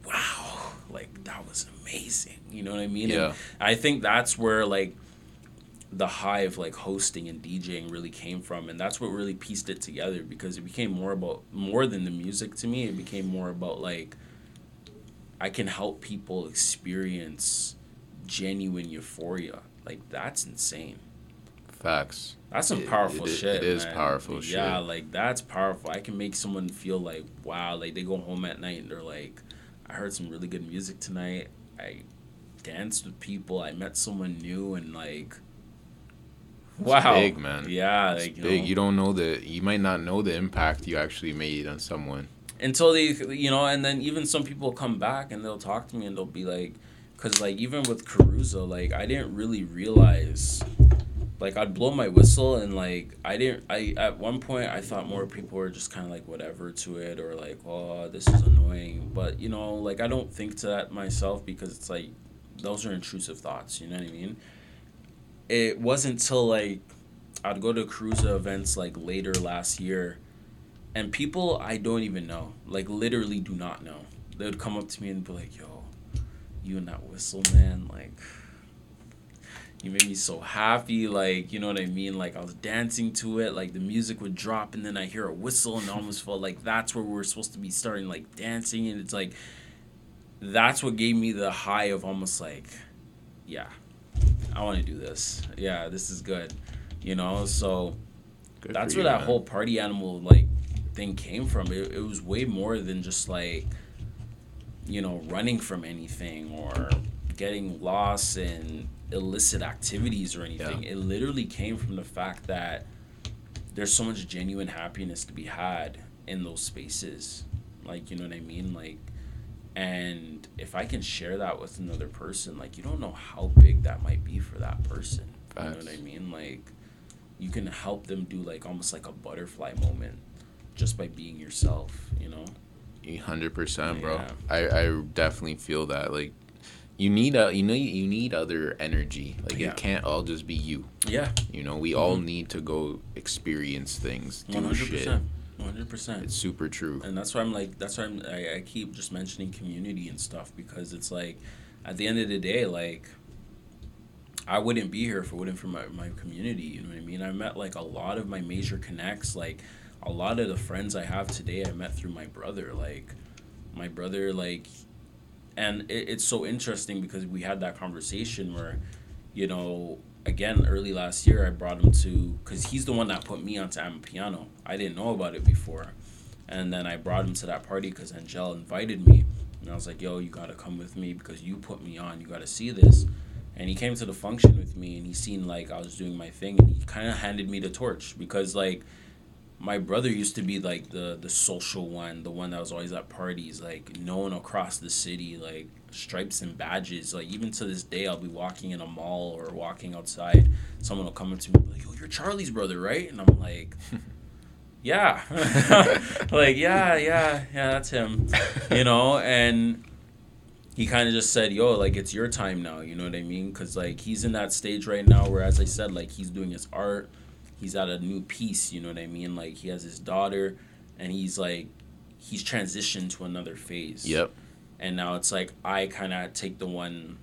wow, like that was amazing. You know what I mean? Yeah. And I think that's where like the high of like hosting and DJing really came from and that's what really pieced it together because it became more about more than the music to me. It became more about like I can help people experience genuine euphoria. Like that's insane. Facts. That's some powerful it, shit. It is man. powerful yeah, shit. Yeah, like that's powerful. I can make someone feel like wow, like they go home at night and they're like, I heard some really good music tonight. I danced with people. I met someone new and like wow, big man. Yeah, like, you big. Know, you don't know the you might not know the impact you actually made on someone. Until they you know, and then even some people come back and they'll talk to me and they'll be like, because like even with Caruso, like I didn't really realize like I'd blow my whistle and like I didn't I at one point I thought more people were just kind of like whatever to it or like oh this is annoying. But you know like I don't think to that myself because it's like those are intrusive thoughts you know what I mean it wasn't till like I'd go to Caruso events like later last year and people I don't even know like literally do not know. They would come up to me and be like yo you and that whistle man like you made me so happy like you know what i mean? Like i was dancing to it like the music would drop and then i hear a whistle and I almost felt like that's where we are supposed to be starting like dancing and it's like that's what gave me the high of almost like yeah i want to do this yeah this is good you know so good that's where you, that man. whole party animal like thing came from it, it was way more than just like you know running from anything or getting lost in illicit activities or anything. Yeah. It literally came from the fact that there's so much genuine happiness to be had in those spaces. Like, you know what I mean? Like, and if I can share that with another person, like, you don't know how big that might be for that person. Facts. You know what I mean? Like, you can help them do, like, almost like a butterfly moment just by being yourself, you know? 100%, bro. Yeah. I, I definitely feel that. Like, you need a you know you need other energy like yeah. it can't all just be you yeah you know we mm-hmm. all need to go experience things do 100%. shit 100% it's super true. And that's why i'm like that's why I'm, I, I keep just mentioning community and stuff because it's like at the end of the day like i wouldn't be here if it wasn't for my, my community you know what i mean? I met like a lot of my major connects like a lot of the friends i have today i met through my brother like my brother like and it, it's so interesting because we had that conversation where you know again early last year i brought him to because he's the one that put me onto Amapiano i didn't know about it before. And then i brought him to that party because angel invited me. And i was like yo you gotta come with me because you put me on. You gotta see this. And he came to the function with me and he seen like i was doing my thing and he kind of handed me the torch because like my brother used to be like the the social one, the one that was always at parties, like known across the city, like stripes and badges. Like even to this day, I'll be walking in a mall or walking outside, someone will come up to me like, "Yo, you're Charlie's brother, right?" And I'm like. *laughs* yeah *laughs* like yeah yeah yeah that's him you know and he kind of just said yo like it's your time now you know what i mean because like he's in that stage right now where as i said like he's doing his art he's at a new piece you know what i mean like he has his daughter and he's like he's transitioned to another phase yep and now it's like i kind of take the one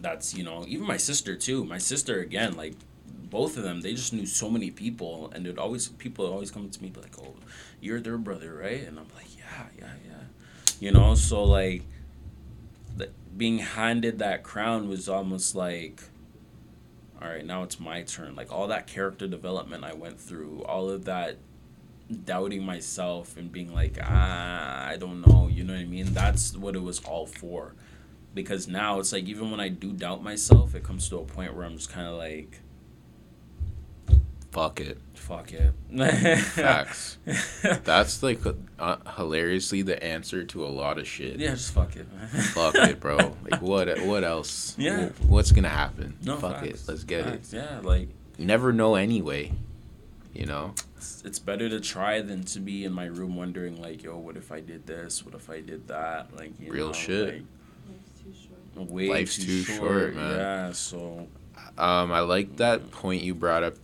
that's you know even my sister too. My sister again like both of them they just knew so many people and it always people always come to me like oh you're their brother right? And i'm like yeah yeah yeah. You know so like the, being handed that crown was almost like all right, now it's my turn. Like all that character development I went through, all of that doubting myself and being like, ah, I don't know, you know what I mean? That's what it was all for. Because now it's like, even when I do doubt myself, it comes to a point where I'm just kind of like, fuck it. Fuck it. Facts. *laughs* That's like uh, hilariously the answer to a lot of shit. Yeah, just fuck it. fuck it, bro. *laughs* Like what? What else? Yeah. What's gonna happen? No, fuck facts. it. Let's get facts. it. Yeah, like you never know anyway. You know. It's, it's better to try than to be in my room wondering like, yo, what if I did this? What if I did that? Like, you real know, shit. Like, way Life's too, too short, short, man. Yeah. So. Um, I like that point you brought up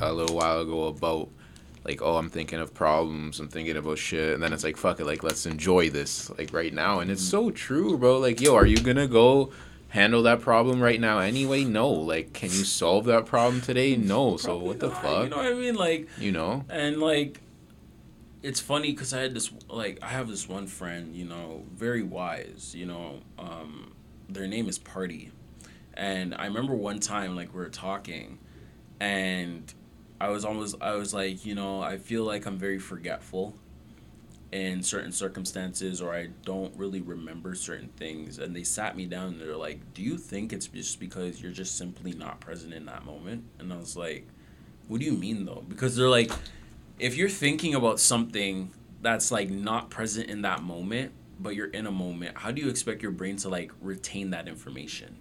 a little while ago about like oh i'm thinking of problems i'm thinking about shit and then it's like fuck it like let's enjoy this like right now and it's so true bro like yo are you gonna go handle that problem right now anyway? No. Like can you solve that problem today? No. So what the not, fuck? You know what i mean? Like you know? and like it's funny because i had this like i have this one friend you know very wise you know um their name is party. And i remember one time like we were talking and I was almost I was like, you know, I feel like I'm very forgetful in certain circumstances or I don't really remember certain things and they sat me down and they're like, "Do you think it's just because you're just simply not present in that moment?" And I was like, "What do you mean though?" Because they're like, if you're thinking about something that's like not present in that moment, but you're in a moment, how do you expect your brain to like retain that information?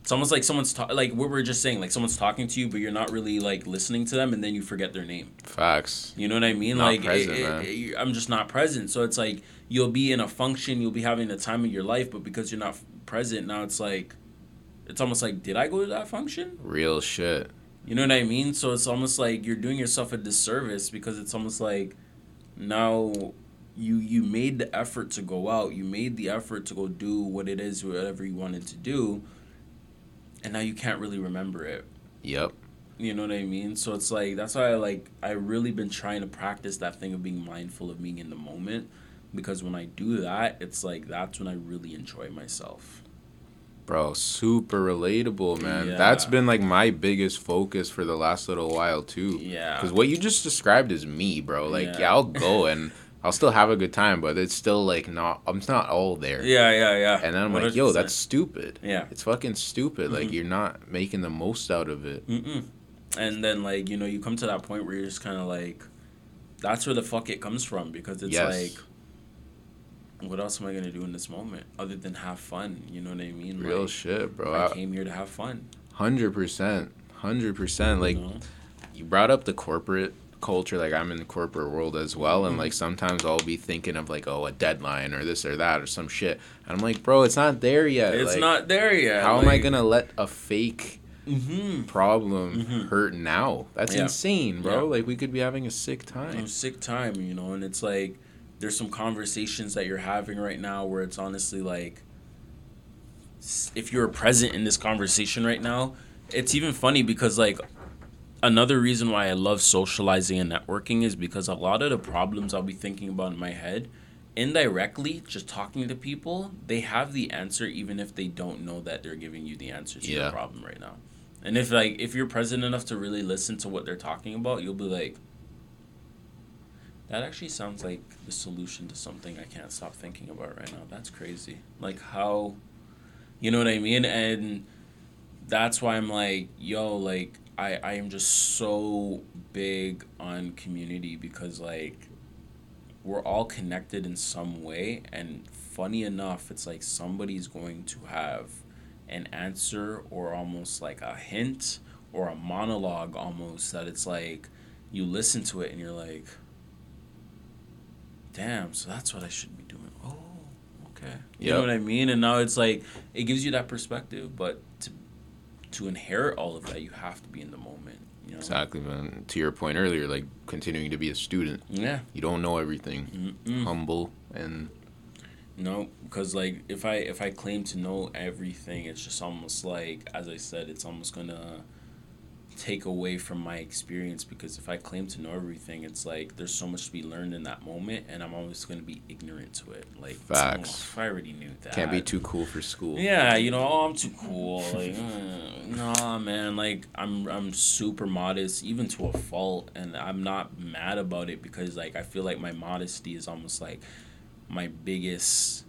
It's almost like someone's ta- like what we are just saying like someone's talking to you but you're not really like listening to them and then you forget their name. Facts. You know what i mean? Not like present, it, it, it, i'm just not present. So it's like you'll be in a function you'll be having the time of your life but because you're not present now it's like it's almost like did i go to that function? Real shit. You know what i mean? So it's almost like you're doing yourself a disservice because it's almost like now you you made the effort to go out you made the effort to go do what it is whatever you wanted to do and now you can't really remember it. Yep. You know what I mean? So it's like that's why I like I really been trying to practice that thing of being mindful of being in the moment because when I do that, it's like that's when I really enjoy myself. Bro, super relatable, man. Yeah. That's been like my biggest focus for the last little while too. Yeah. Cuz what you just described is me, bro. Like, yeah, yeah I'll go and *laughs* I'll still have a good time, but it's still like not. I'm not all there. Yeah, yeah, yeah. And then I'm 100%. like, yo, that's stupid. Yeah, it's fucking stupid. Mm-hmm. Like you're not making the most out of it. Mm-mm. And then like you know you come to that point where you're just kind of like, that's where the fuck it comes from because it's yes. like, what else am I gonna do in this moment other than have fun? You know what I mean? Real like, shit, bro. I, I came here to have fun. Hundred percent, hundred percent. Like, know? you brought up the corporate culture like i'm in the corporate world as well and mm-hmm. like sometimes i'll be thinking of like oh a deadline or this or that or some shit and i'm like bro it's not there yet it's like, not there yet how like, am i gonna let a fake mm-hmm. problem mm-hmm. hurt now that's yeah. insane bro yeah. like we could be having a sick time a sick time you know and it's like there's some conversations that you're having right now where it's honestly like if you're present in this conversation right now it's even funny because like another reason why I love socializing and networking is because a lot of the problems I'll be thinking about in my head, indirectly, just talking to people, they have the answer even if they don't know that they're giving you the answer to yeah. your problem right now. And if like if you're present enough to really listen to what they're talking about, you'll be like, that actually sounds like the solution to something I can't stop thinking about right now. That's crazy. Like how, you know what I mean? And that's why I'm like, yo, like I I am just so big on community because like we're all connected in some way and funny enough it's like somebody's going to have an answer or almost like a hint or a monologue almost that it's like you listen to it and you're like damn so that's what i should be doing. Oh okay. You yep. know what i mean? And now it's like it gives you that perspective but to inherit all of that, you have to be in the moment. You know? Exactly, man. To your point earlier, like continuing to be a student. Yeah. You don't know everything. Mm-mm. Humble and. No, because like if I if I claim to know everything, it's just almost like as I said, it's almost gonna take away from my experience because if I claim to know everything, it's like there's so much to be learned in that moment, and I'm always going to be ignorant to it. Like facts. Oh, I already knew that. Can't be too cool for school. Yeah, you know, oh, I'm too cool. Like, uh, nah, man. Like, I'm I'm super modest, even to a fault, and I'm not mad about it because like I feel like my modesty is almost like my biggest,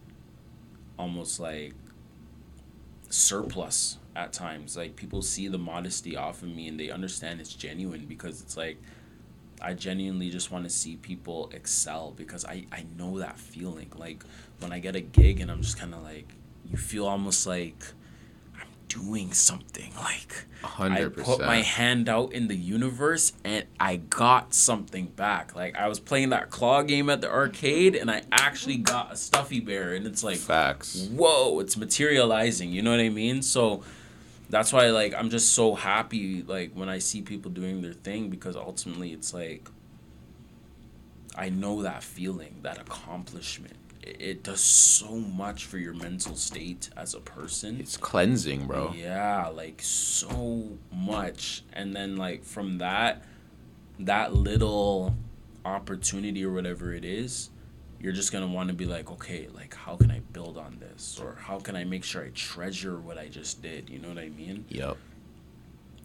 almost like surplus at times. Like people see the modesty off of me and they understand it's genuine because it's like I genuinely just want to see people excel because I, I know that feeling. Like when I get a gig and I'm just kind of like, you feel almost like I'm doing something. Like 100%. I put my hand out in the universe and I got something back. Like I was playing that claw game at the arcade and I actually got a stuffy bear and it's like facts. Whoa, it's materializing. You know what I mean? So that's why like I'm just so happy like when I see people doing their thing because ultimately it's like I know that feeling, that accomplishment it does so much for your mental state as a person. It's cleansing, bro. Yeah, like so much. And then like from that that little opportunity or whatever it is, you're just going to want to be like, okay, like how can I build on this or how can I make sure I treasure what I just did? You know what I mean? Yep.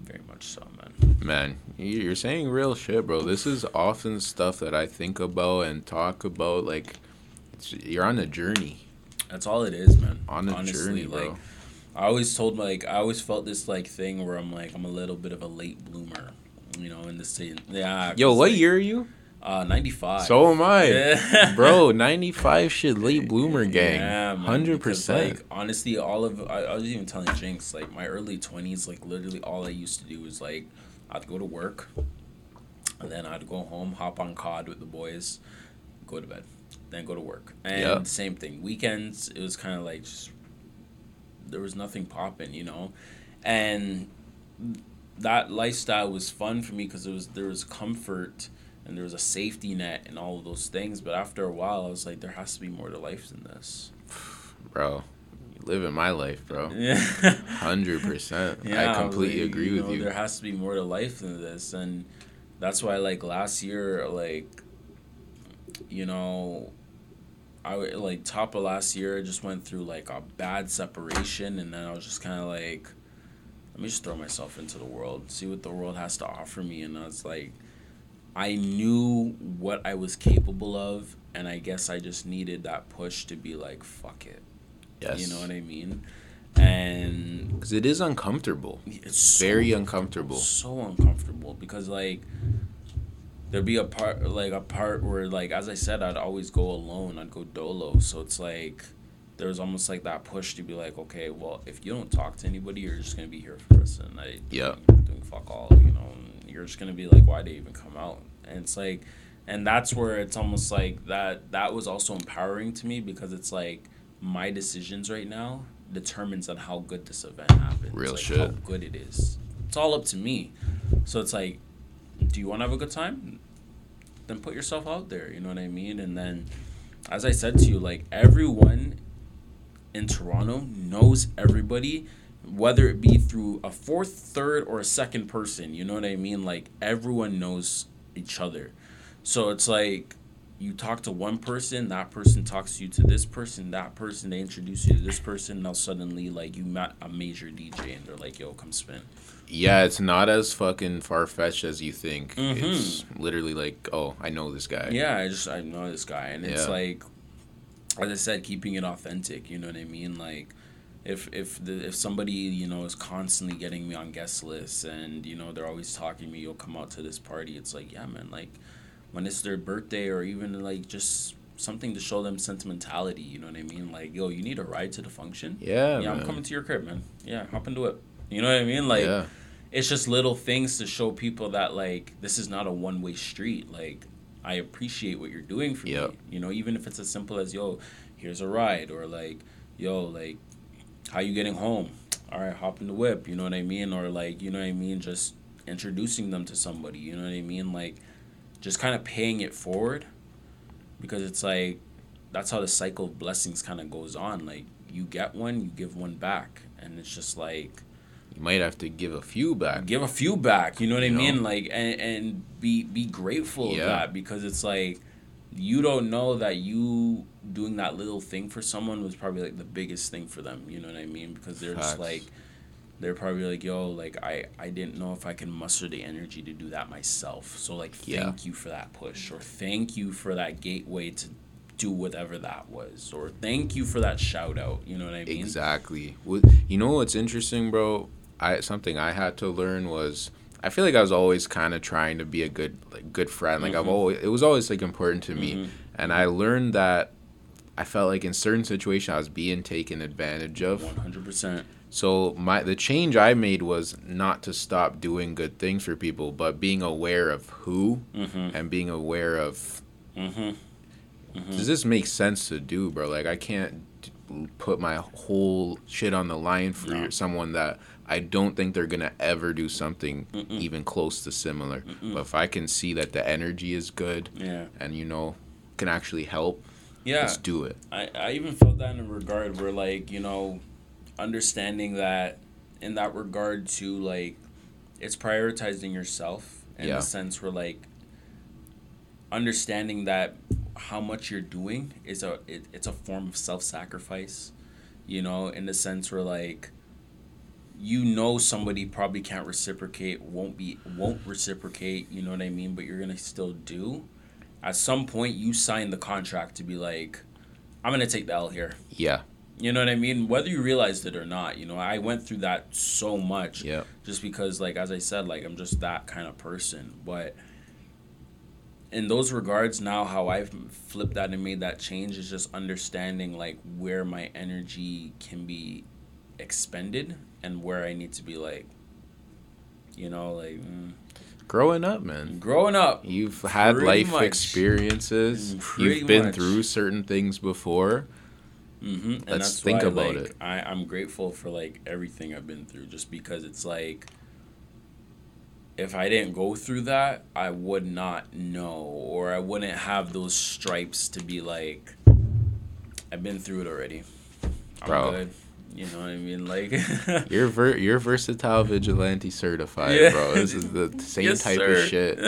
Very much so, man. Man, you're saying real shit, bro. This is often stuff that I think about and talk about like it's, you're on a journey. That's all it is, man. On a Honestly, journey, bro. Like, I always told like I always felt this like thing where I'm like I'm a little bit of a late bloomer, you know, in the state. Yeah. Yo, what like, year are you? Uh, 95. So am I. Yeah. *laughs* Bro, *laughs* 95 shit, late bloomer gang. Yeah, man, 100%. Because, like, honestly, all of, I, I was even telling Jinx, like, my early 20s, like, literally all I used to do was, like, I'd go to work, and then I'd go home, hop on COD with the boys, go to bed then go to work. And same thing. Weekends, it was kind of like just, there was nothing popping, you know? And that lifestyle was fun for me because it was there was comfort and there was a safety net and all of those things. But after a while, I was like, there has to be more to life than this. *sighs* Bro, living my life, bro. *laughs* Yeah. 100%. yeah, I completely like, agree you with you. There has to be more to life than this. And that's why, like, last year, like, you know, I like top of last year, I just went through like a bad separation, and then I was just kind of like, let me just throw myself into the world, see what the world has to offer me, and I was like, I knew what I was capable of, and I guess I just needed that push to be like, fuck it. Yes. You know what I mean? And because it is uncomfortable. It's so very uncomfortable. So uncomfortable because like there'd be a part like a part where like as I said, I'd always go alone. I'd go dolo. So it's like there was almost like that push to be like, okay, well, if you don't talk to anybody, you're just gonna be here for us, and I yeah doing fuck all, you know. You're just gonna be like, why did they even come out? and it's like and that's where it's almost like that that was also empowering to me because it's like my decisions right now determines on how good this event happens real like shit. how good it is. It's all up to me. So it's like do you want to have a good time? Then put yourself out there you know what i mean? And then as i said to you like everyone in toronto knows everybody whether it be through a fourth third or a second person you know what i mean like everyone knows each other so it's like you talk to one person, that person talks to you to this person, that person they introduce you to this person. Now suddenly, like you met a major DJ, and they're like, "Yo, come spin." Yeah, it's not as fucking far fetched as you think. Mm-hmm. It's literally like, oh, I know this guy. Yeah, I just I know this guy, and it's yeah. like, as I said, keeping it authentic. You know what I mean? Like, if if the if somebody you know is constantly getting me on guest lists, and you know they're always talking to me, you'll come out to this party. It's like, yeah, man, like when it's their birthday or even like just something to show them sentimentality. You know what I mean? Like, yo, you need a ride to the function. Yeah, yeah, man. I'm coming to your crib, man. Yeah, hop into it. You know what I mean? Like, yeah. it's just little things to show people that like this is not a one way street. Like, I appreciate what you're doing for yep. me. You know, even if it's as simple as yo, here's a ride, or like, yo, like, how you getting home? All right, hop in the whip. You know what I mean? Or like, you know what I mean? Just introducing them to somebody. You know what I mean? Like just kind of paying it forward because it's like that's how the cycle of blessings kind of goes on like you get one you give one back and it's just like you might have to give a few back give a few back you know what you i know? mean like and, and be be grateful yeah. of that because it's like you don't know that you doing that little thing for someone was probably like the biggest thing for them you know what i mean because they're Facts. just like they're probably like, yo, like I, I didn't know if I can muster the energy to do that myself. So like thank yeah. you for that push or thank you for that gateway to do whatever that was or thank you for that shout out. You know what I mean? Exactly. Well, You know what's interesting, bro? I something I had to learn was I feel like I was always kind of trying to be a good like good friend. Like mm-hmm. I've always it was always like important to me. Mm-hmm. And I learned that I felt like in certain situations I was being taken advantage of. 100%. So my the change I made was not to stop doing good things for people, but being aware of who mm-hmm. and being aware of. Mm-hmm. Mm-hmm. Does this make sense to do, bro? Like I can't put my whole shit on the line for no. someone that I don't think they're gonna ever do something Mm-mm. even close to similar. Mm-mm. But if I can see that the energy is good, yeah, and you know, can actually help, yeah, let's do it. I I even felt that in a regard where like you know understanding that in that regard to like it's prioritizing yourself in yeah. the sense where like understanding that how much you're doing is a it, it's a form of self-sacrifice you know in the sense where like you know somebody probably can't reciprocate won't be won't reciprocate you know what i mean but you're gonna still do at some point you sign the contract to be like i'm gonna take the l here yeah you know what I mean? Whether you realized it or not, you know, I went through that so much. Yeah. Just because, like, as I said, like, I'm just that kind of person. But in those regards, now how I've flipped that and made that change is just understanding, like, where my energy can be expended and where I need to be, like, you know, like. Mm, growing up, man. Growing up. You've had life much. experiences. You've been much. through certain things before Mm-hmm. Let's think why, about like, it. I, I'm grateful for like everything I've been through, just because it's like if I didn't go through that, I would not know, or I wouldn't have those stripes to be like, I've been through it already. I'm Bro. good. You know what I mean? Like *laughs* you're ver- you're versatile vigilante certified, yeah. bro. This is the *laughs* same yes, type sir. of shit.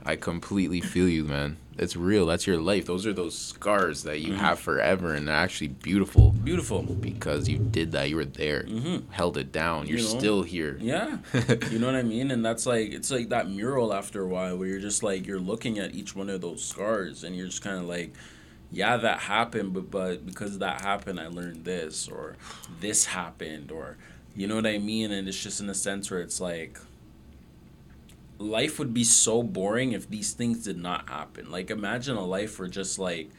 *laughs* I completely feel you, man. It's real. That's your life. Those are those scars that you mm-hmm. have forever, and they're actually beautiful. Beautiful because you did that. You were there, mm-hmm. held it down. You're you know? still here. Yeah, you know what I mean. And that's like it's like that mural after a while, where you're just like you're looking at each one of those scars, and you're just kind of like yeah, that happened, but but because that happened, I learned this, or this happened, or you know what I mean. And it's just in a sense where it's like life would be so boring if these things did not happen. Like imagine a life where just like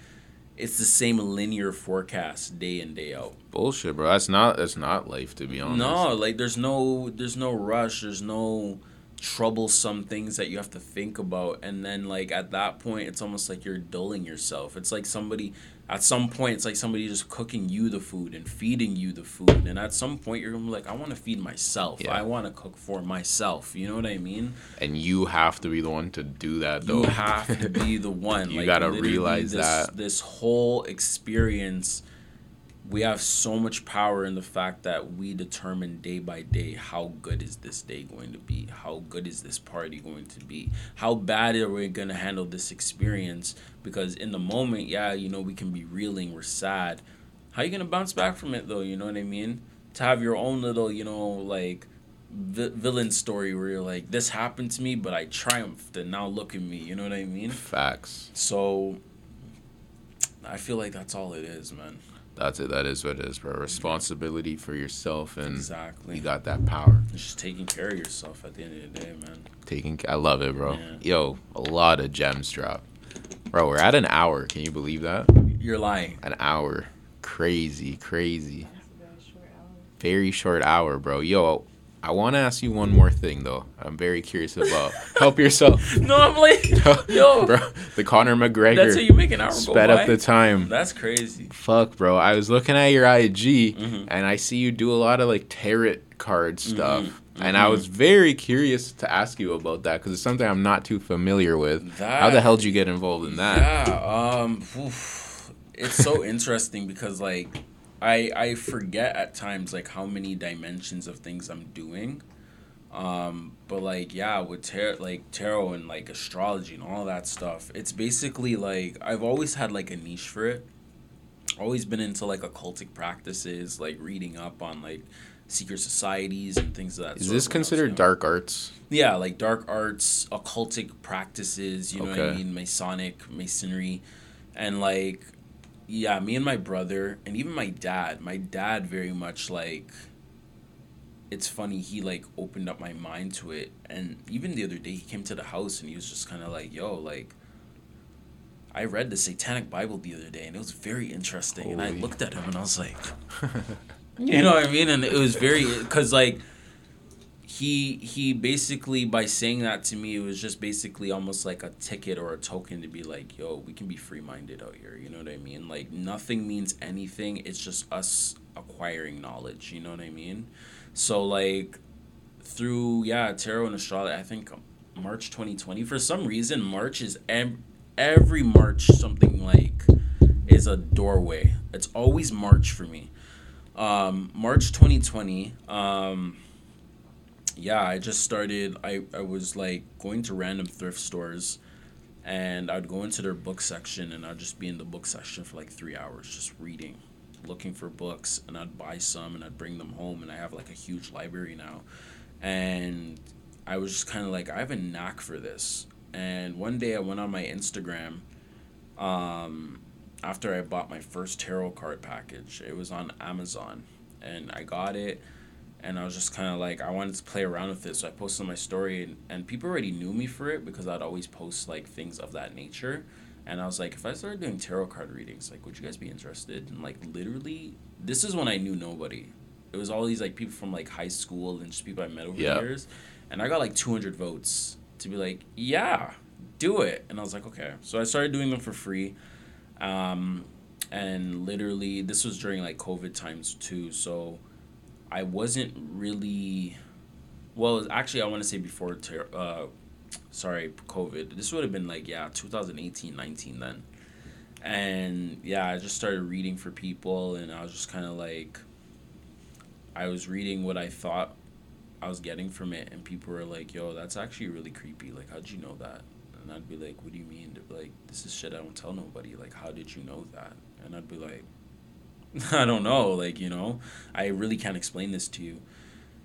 it's the same linear forecast day in day out. Bullshit, bro. That's not that's not life to be honest. No, like there's no there's no rush. There's no troublesome things that you have to think about and then like at that point it's almost like you're dulling yourself. It's like somebody at some point it's like somebody just cooking you the food and feeding you the food and at some point you're gonna be like i want to feed myself. Yeah. i want to cook for myself. You know what i mean? And you have to be the one to do that though. You have to be the *laughs* one. You like, gotta realize this, that. this whole experience we have so much power in the fact that we determine day by day how good is this day going to be? How good is this party going to be? How bad are we going to handle this experience? Because in the moment yeah you know we can be reeling we're sad. How you going to bounce back from it though? You know what i mean? To have your own little you know like vi- villain story where you're like this happened to me but i triumphed and now look at me. You know what i mean? Facts. So i feel like that's all it is man that's it. That is what it is, bro. Responsibility for yourself, and exactly you got that power. It's just taking care of yourself at the end of the day, man. Taking, I love it, bro. Yeah. Yo, a lot of gems drop, bro. We're at an hour. Can you believe that? You're lying. An hour, crazy, crazy. Very short hour, bro. Yo, I want to ask you one more thing though. I'm very curious about. Help yourself. *laughs* no, I'm like, *laughs* yo, bro. The Conor McGregor. That's how you make an hour Sped up the time. That's crazy. Fuck, bro. I was looking at your IG, mm-hmm. and I see you do a lot of like tarot card mm-hmm. stuff. Mm-hmm. And I was very curious to ask you about that because it's something I'm not too familiar with. That, How the hell did you get involved in that? Yeah, um, oof. it's so interesting because like I I forget at times like how many dimensions of things I'm doing. Um, but like yeah, with tarot like tarot and like astrology and all that stuff, it's basically like I've always had like a niche for it. Always been into like occultic practices, like reading up on like secret societies and things of that Is. This considered dark arts? Yeah, like dark arts, occultic practices, you know okay. what I mean, Masonic, masonry. And like yeah, me and my brother and even my dad. My dad very much like it's funny he like opened up my mind to it and even the other day he came to the house and he was just kind of like yo like i read the satanic bible the other day and it was very interesting Holy. and i looked at him and i was like *laughs* you know what i mean and it was very because like he he basically by saying that to me it was just basically almost like a ticket or a token to be like yo we can be free minded out here you know what i mean? Like nothing means anything it's just us acquiring knowledge you know what i mean? So like through yeah tarot and astrology i think march 2020 for some reason march is every march something like is a doorway. It's always march for me. Um, march 2020 um, yeah, I just started. I, I was like going to random thrift stores and I'd go into their book section and I'd just be in the book section for like three hours just reading, looking for books, and I'd buy some and I'd bring them home. And I have like a huge library now. And I was just kind of like, I have a knack for this. And one day I went on my Instagram um, after I bought my first tarot card package. It was on Amazon and I got it and I was just kind of like I wanted to play around with it, so I posted my story, and, and people already knew me for it because I'd always post like things of that nature, and I was like, if I started doing tarot card readings, like, would you guys be interested? And like, literally, this is when I knew nobody. It was all these like people from like high school and just people I met over yeah. the years, and I got like two hundred votes to be like, yeah, do it, and I was like, okay, so I started doing them for free. Um, and literally, this was during like COVID times too, so I wasn't really. Well, actually, I want to say before. Ter- uh, sorry, COVID. This would have been like yeah, 2018, 19 then, and yeah, I just started reading for people, and I was just kind of like. I was reading what I thought I was getting from it, and people were like, "Yo, that's actually really creepy. Like, how'd you know that?" And I'd be like, "What do you mean? Like, this is shit I don't tell nobody. Like, how did you know that?" And I'd be like, *laughs* I don't know, like, you know, I really can't explain this to you.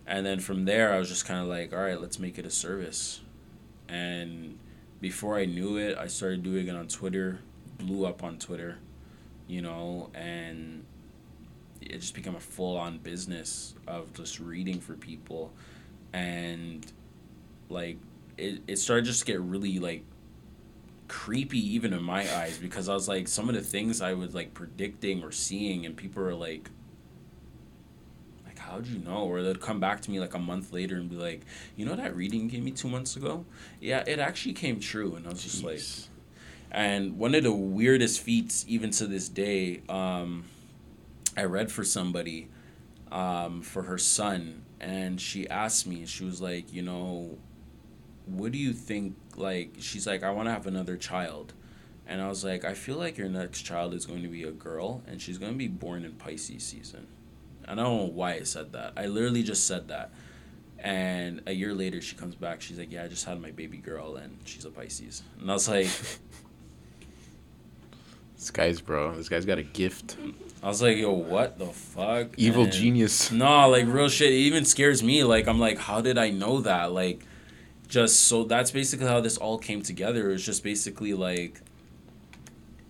And then from there, I was just kind of like, all right, let's make it a service. And before I knew it, I started doing it on Twitter, blew up on Twitter, you know, and it just became a full on business of just reading for people. And like, it, it started just to get really like creepy even in my eyes because I was like some of the things I was like predicting or seeing and people are like like how how'd you know? Or they'd come back to me like a month later and be like, you know that reading you gave me two months ago? Yeah, it actually came true. And I was just like, and one of the weirdest feats, even to this day, um, I read for somebody um, for her son, and she asked me, she was like, you know, what do you think? Like, she's like, I want to have another child. And I was like, I feel like your next child is going to be a girl, and she's going to be born in Pisces season. I don't know why I said that. I literally just said that. And a year later, she comes back. She's like, Yeah, I just had my baby girl, and she's a Pisces. And I was like, *laughs* This guy's, bro. This guy's got a gift. I was like, Yo, what the fuck? Evil and genius. No, like, real shit. It even scares me. Like, I'm like, How did I know that? Like, just so that's basically how this all came together. It's just basically like,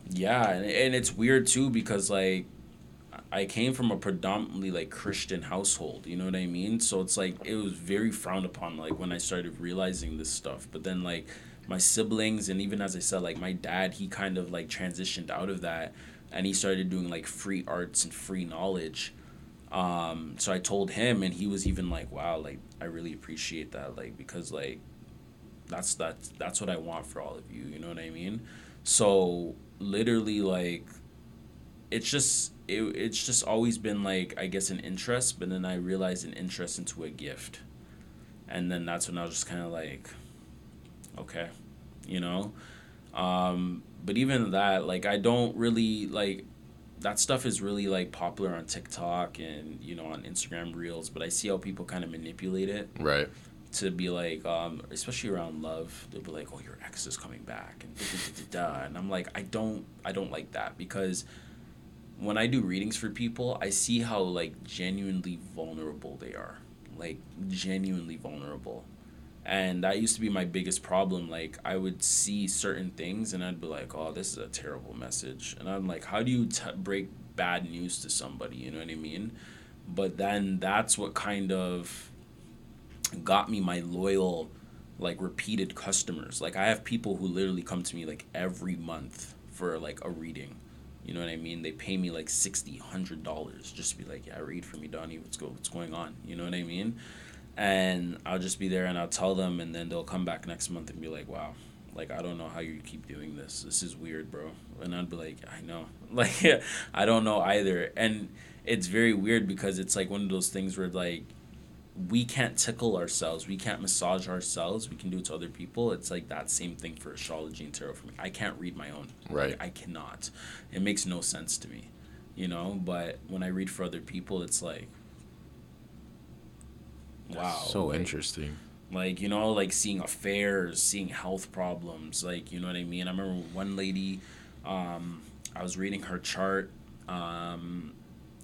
yeah, and, and it's weird too because like I came from a predominantly like Christian household, you know what I mean? So it's like it was very frowned upon like when I started realizing this stuff. But then like my siblings and even as I said like my dad, he kind of like transitioned out of that and he started doing like free arts and free knowledge. Um, so I told him and he was even like, "Wow, like I really appreciate that like because like that's that's that's what I want for all of you, you know what I mean?" So literally like it's just it, it's just always been like I guess an interest, but then I realized an interest into a gift, and then that's when I was just kind of like, okay, you know, um, but even that like I don't really like that stuff is really like popular on TikTok and you know on Instagram Reels, but I see how people kind of manipulate it. Right to be like, um, especially around love, they'll be like, "Oh, your ex is coming back," and da, da, da, da, and I'm like, I don't, I don't like that because when I do readings for people, I see how like genuinely vulnerable they are, like genuinely vulnerable, and that used to be my biggest problem. Like I would see certain things and I'd be like, "Oh, this is a terrible message," and I'm like, "How do you t- break bad news to somebody?" You know what I mean? But then that's what kind of got me my loyal like repeated customers. Like i have people who literally come to me like every month for like a reading. You know what i mean? They pay me like 60 100 dollars just to be like yeah read for me donnie. What's go what's going on? You know what i mean? And i'll just be there and i'll tell them and then they'll come back next month and be like wow. Like i don't know how you keep doing this. This is weird bro. And i'd be like i know. *laughs* Like i don't know either. And it's very weird because it's like one of those things where like we can't tickle ourselves we can't massage ourselves we can do it to other people. It's like that same thing for astrology and tarot for me. I can't read my own. Right. I cannot. It makes no sense to me you know? But when i read for other people it's like wow. so like, interesting. like you know like seeing affairs seeing health problems like you know what i mean? I remember one lady um, i was reading her chart um,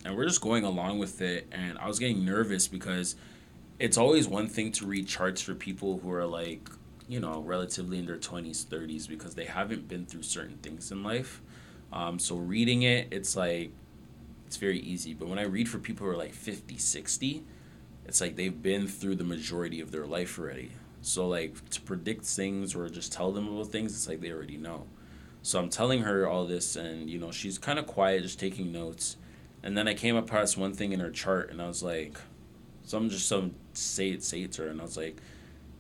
and we're just going along with it and i was getting nervous because it's always one thing to read charts for people who are like you know relatively in their 20s 30s because they haven't been through certain things in life. Um, so reading it it's like it's very easy. But when i read for people who are like 50 60 it's like they've been through the majority of their life already. So like to predict things or just tell them about things it's like they already know. So i'm telling her all this and you know she's kind of quiet just taking notes. And then i came across one thing in her chart and i was like some just some say it say it to her and I was like,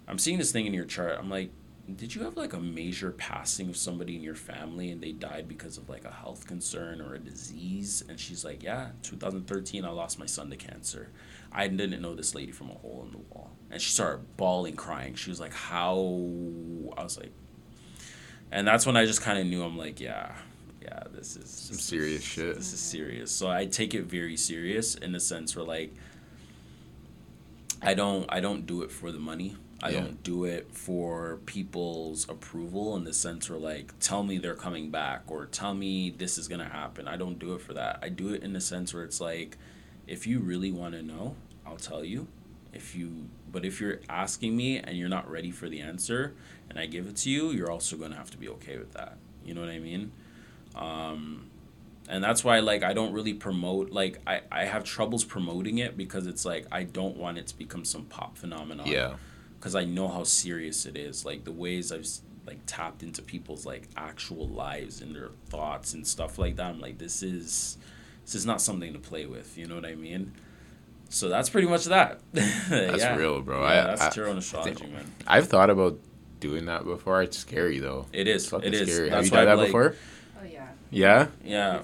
I'm seeing this thing in your chart. I'm like, did you have like a major passing of somebody in your family and they died because of like a health concern or a disease? And she's like, Yeah, 2013 I lost my son to cancer. I didn't know this lady from a hole in the wall. And she started bawling, crying. She was like, How I was like and that's when I just kinda knew I'm like, Yeah, yeah, this is some this serious is, shit. This is serious. So I take it very serious in the sense where like I don't I don't do it for the money. I yeah. don't do it for people's approval in the sense where like tell me they're coming back or tell me this is gonna happen. I don't do it for that. I do it in the sense where it's like if you really want to know, I'll tell you. If you but if you're asking me and you're not ready for the answer and I give it to you, you're also gonna have to be okay with that. You know what I mean? Um, and that's why like i don't really promote like i i have troubles promoting it because it's like i don't want it to become some pop phenomenon yeah because i know how serious it is like the ways i've like tapped into people's like actual lives and their thoughts and stuff like that i'm like this is this is not something to play with you know what i mean So that's pretty much that. *laughs* that's yeah. real, bro. Yeah, I, that's I, tarot and astrology, man. I've thought about doing that before. It's scary though. It is. It's it is. Scary. That's Have you done that like, before? Oh yeah. Yeah. Yeah.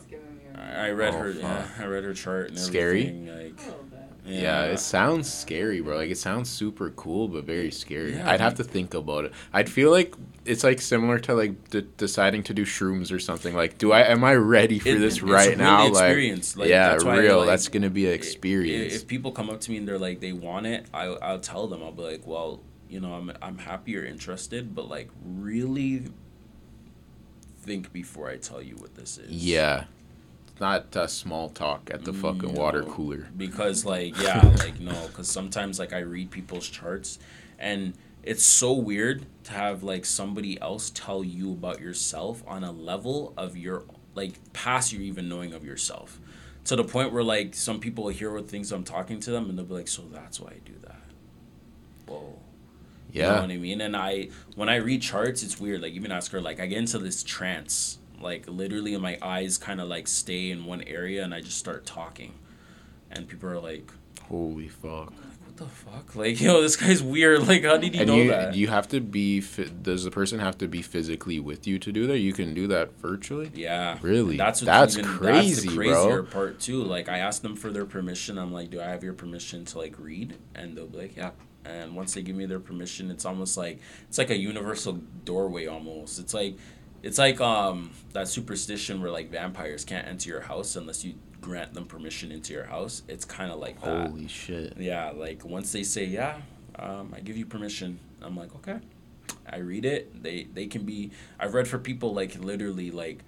I read Oh, her. fuck. Yeah, I read her chart and Scary? everything. Like, A little bit. yeah, Yeah. it sounds scary, bro. Like it sounds super cool, but very scary. Yeah, I'd have to think about it. I'd feel like it's like similar to like d- deciding to do shrooms or something. Like, do I am I ready for It- this it's right really now? Like, experience. Like, yeah, that's why, real. like, that's gonna be an experience. If people come up to me and they're like they want it, I I'll tell them. I'll be like, well, you know, I'm I'm happy you're interested, but like really think before I tell you what this is. yeah, it's not uh, small talk at the fucking water cooler. because like yeah *laughs* like no because sometimes like i read people's charts and it's so weird to have like somebody else tell you about yourself on a level of your like past your even knowing of yourself to the point where like some people hear what things i'm talking to them and they'll be like so that's why i do that whoa Yeah. you know what I mean? And I when I read charts, it's weird. Like even ask her, like I get into this trance. Like literally my eyes kinda like stay in one area and I just start talking. And people are like, holy fuck. like what the fuck? Like, yo, this guy's weird. *laughs* Like how did he And know you that? you have to be. Does the person have to be physically with you to do that? You can do that virtually. yeah. Really? That's what's That's even, crazy, that's the bro. crazier part too. Like I asked them for their permission. I'm like, do I have your permission to like read? And they'll be like, yeah. And once they give me their permission, it's almost like it's like a universal doorway almost. It's like it's like um that superstition where like vampires can't enter your house unless you grant them permission into your house. It's kind of like that. Holy shit. Yeah, like once they say yeah, um, I give you permission. I'm like okay. I read it. They they can be. I've read for people like literally like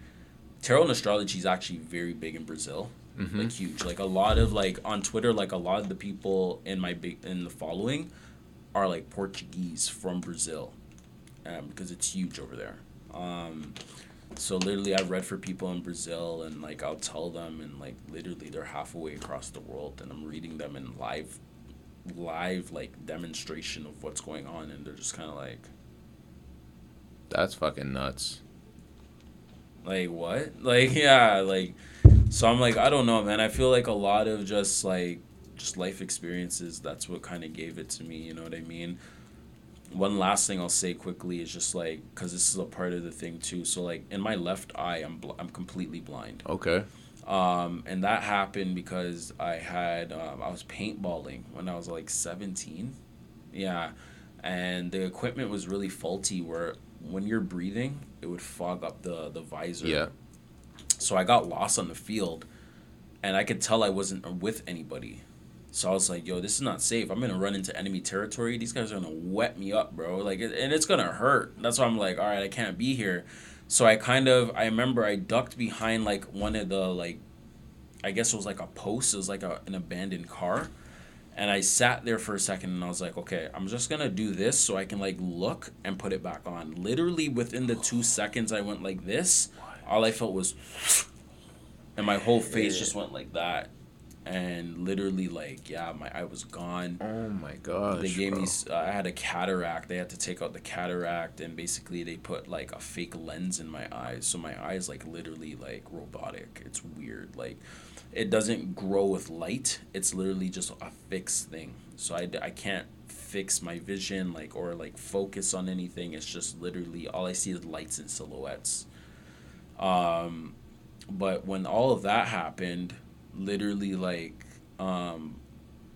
tarot and astrology is actually very big in Brazil. Mhm. Like huge. Like a lot of like on Twitter, like a lot of the people in my big in the following are like Portuguese from Brazil, um, because it's huge over there. Um, so literally, I've read for people in Brazil, and like I'll tell them, and like literally, they're halfway across the world, and I'm reading them in live, live like demonstration of what's going on, and they're just kind of like, That's fucking nuts. like what? Like yeah, like so I'm like I don't know, man. I feel like a lot of just like just life experiences. That's what kind of gave it to me. You know what I mean? One last thing I'll say quickly is just like because this is a part of the thing too. So like in my left eye, I'm bl- I'm completely blind. Okay. Um, and that happened because I had um, I was paintballing when I was like 17. Yeah. And the equipment was really faulty where when you're breathing, it would fog up the the visor. Yeah. So I got lost on the field and I could tell I wasn't with anybody. So I was like, yo, this is not safe. I'm gonna run into enemy territory. These guys are gonna wet me up, bro. Like, and it's gonna hurt. That's why I'm like, all right, I can't be here. So I kind of, I remember I ducked behind like one of the like, I guess it was like a post. It was like a, an abandoned car, and I sat there for a second and I was like, okay, I'm just gonna do this so I can like look and put it back on. Literally within the two *sighs* seconds I went like this, all I felt was, and my whole face just went like that, and literally like yeah, my eye was gone. Oh my gosh. They gave bro. me. Uh, I had a cataract. They had to take out the cataract, and basically they put like a fake lens in my eyes. So my eyes like literally like robotic. It's weird. Like, it doesn't grow with light. It's literally just a fixed thing. So i, I can't fix my vision like or like focus on anything. It's just literally all I see is lights and silhouettes. Um, but when all of that happened, literally like um,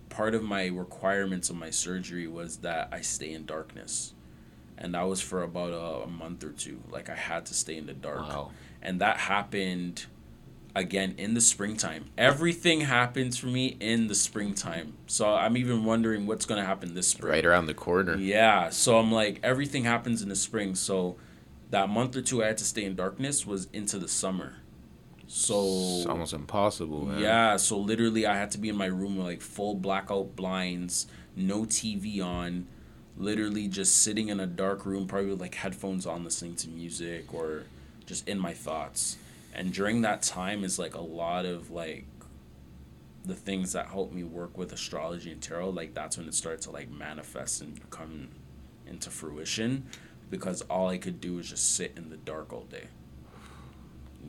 part of my requirements of my surgery was that I stay in darkness. And that was for about a, a month or two. Like I had to stay in the dark. Wow. And that happened again in the springtime. Everything happens for me in the springtime. So I'm even wondering what's going to happen this spring. Right around the corner. Yeah. So I'm like, everything happens in the spring. So that month or two I had to stay in darkness was into the summer. So It's almost impossible, man. yeah, so literally I had to be in my room with like full blackout blinds, no TV on, literally just sitting in a dark room, probably with like headphones on, listening to music or just in my thoughts. And during that time is like a lot of like the things that helped me work with astrology and tarot, like that's when it started to like manifest and come into fruition because all I could do was just sit in the dark all day.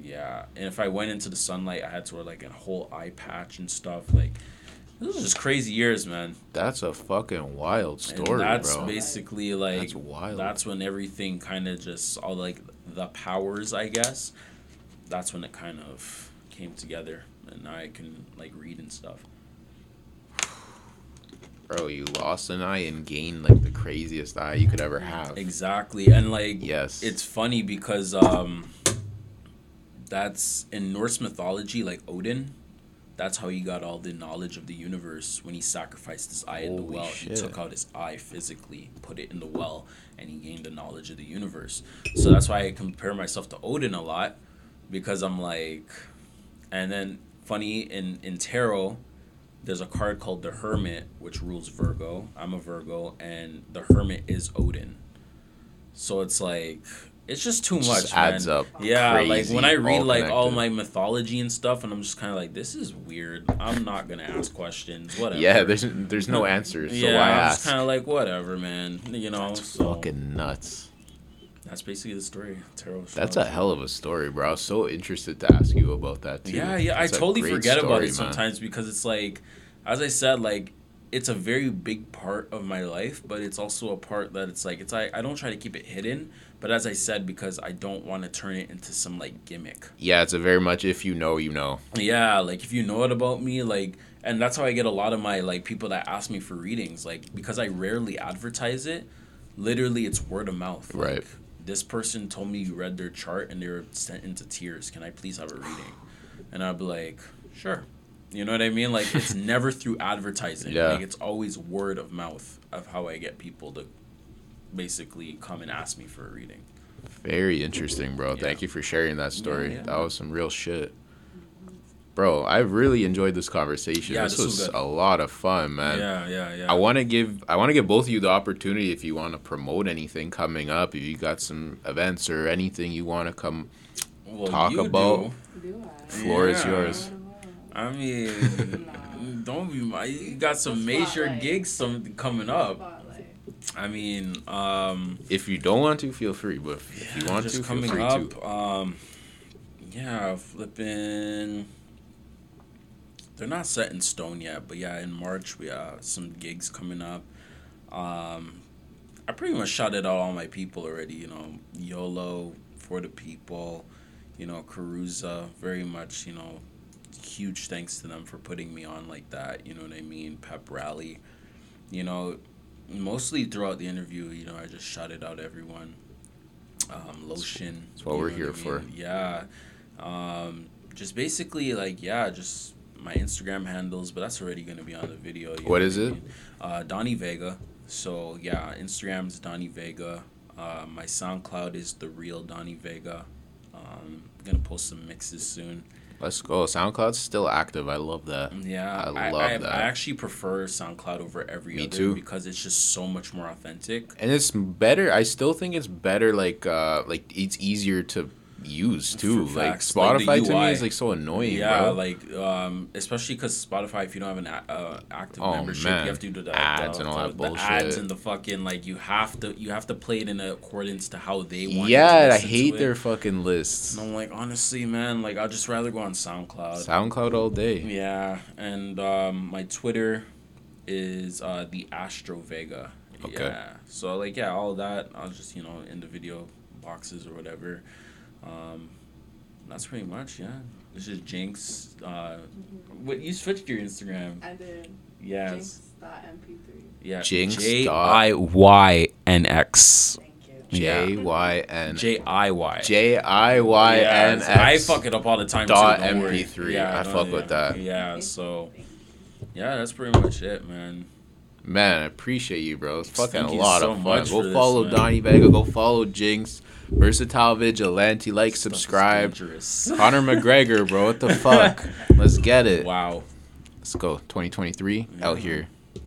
Yeah, and if I went into the sunlight, I had to wear like a whole eye patch and stuff. Like, This is just crazy years, man. That's a fucking wild story, and that's bro. basically like that's wild. That's when everything kind of just all like the powers, I guess. That's when it kind of came together, and now I can like read and stuff. Bro, you lost an eye and gained like the craziest eye you could ever have. Exactly, and like yes, it's funny because um, that's in Norse mythology, like Odin that's how he got all the knowledge of the universe when he sacrificed his eye Holy in the well. Shit. He took out his eye physically, put it in the well, and he gained the knowledge of the universe. So that's why I compare myself to Odin a lot because I'm like, and then funny in in tarot, there's a card called the Hermit which rules Virgo. I'm a Virgo, and the Hermit is Odin. So it's like it's just too much. Just adds man. up. Yeah, like when I read like all my mythology and stuff, and I'm just kind of like, this is weird. I'm not gonna ask questions. Whatever. Yeah, there's there's no *laughs* answers. So yeah, I'm just kind of like whatever, man. You know, that's so. fucking nuts. That's basically the story. Tarot. That's a hell of a story, bro. I was so interested to ask you about that too. Yeah, yeah. That's I totally forget story, about it sometimes because it's like, as I said, like it's a very big part of my life, but it's also a part that it's like it's I, I don't try to keep it hidden but as I said, because I don't want to turn it into some like gimmick. Yeah, it's a very much if you know, you know. Yeah, like if you know it about me, like, and that's how I get a lot of my like people that ask me for readings, like because I rarely advertise it. Literally, it's word of mouth. Like, right. This person told me you read their chart and they were sent into tears. Can I please have a reading? And I'd be like, sure. You know what I mean? Like it's *laughs* never through advertising. Yeah. Like it's always word of mouth of how I get people to basically come and ask me for a reading. Very interesting, bro. Yeah. Thank you for sharing that story. Yeah, yeah. That was some real shit. Bro, I really enjoyed this conversation. Yeah, this, this was, was a lot of fun, man. Yeah, yeah, yeah. I want to give I want to give both of you the opportunity if you want to promote anything coming up, if you got some events or anything you want to come well, talk about. Do. Floor is yours. I mean, *laughs* don't be my. You got some major gigs some coming up. I mean, um, if you don't want to, feel free. But if yeah, you want to, feel free up, to. Um, yeah, flipping. They're not set in stone yet, but yeah, in March we have some gigs coming up. Um, I pretty much shouted out all my people already. You know, YOLO for the people. You know, Caruza, very much. You know, huge thanks to them for putting me on like that. You know what I mean? Pep rally. You know, mostly throughout the interview, you know, I just shouted out everyone. Um, lotion. That's what we're here what for. Yeah. Um, just basically like yeah, just my Instagram handles, but that's already gonna be on the video. What is it? Uh, Donnie Vega. So yeah, Instagram is Donnie Vega. Uh, my SoundCloud is the real Donnie Vega. Um, I'm gonna post some mixes soon. Let's go. SoundCloud's still active. I love that. Yeah, I love I, I, that. I actually prefer SoundCloud over every Me other too. because it's just so much more authentic. And it's better. I still think it's better. Like, uh, like it's easier to use too. Like Spotify like to me is like so annoying. Yeah, bro. like um, especially because Spotify, if you don't have an uh, active oh, membership, man. you have to do the ads the, and all the, that bullshit. The ads and the fucking like you have to you have to play it in accordance to how they want. Yeah, I hate their fucking lists. And I'm like, honestly, man, like I'd just rather go on SoundCloud. SoundCloud all day. Yeah, and um, my Twitter is uh, the Astro Vega. Okay. Yeah. So like yeah, all that I'll just you know in the video boxes or whatever. Um, that's pretty much yeah. This is Jinx. Uh, mm-hmm. What you switched your Instagram? I did. Yes. Jinx.mp3. Yeah. Jinx. J I Y N X. J Y N J I Y J I Y N X. I fuck it up all the time. Dot MP three. Yeah, I fuck yeah. with that. Yeah, so yeah, that's pretty much it, man. Man, I appreciate you, bro. It's fucking Thank a lot so of fun. Go follow this, Donnie Vega. Go follow Jinx. Versatile Vigilante, like, subscribe. *laughs* Conor McGregor, bro. What the fuck? *laughs* Let's get it. Wow. Let's go. 2023 yeah. out here.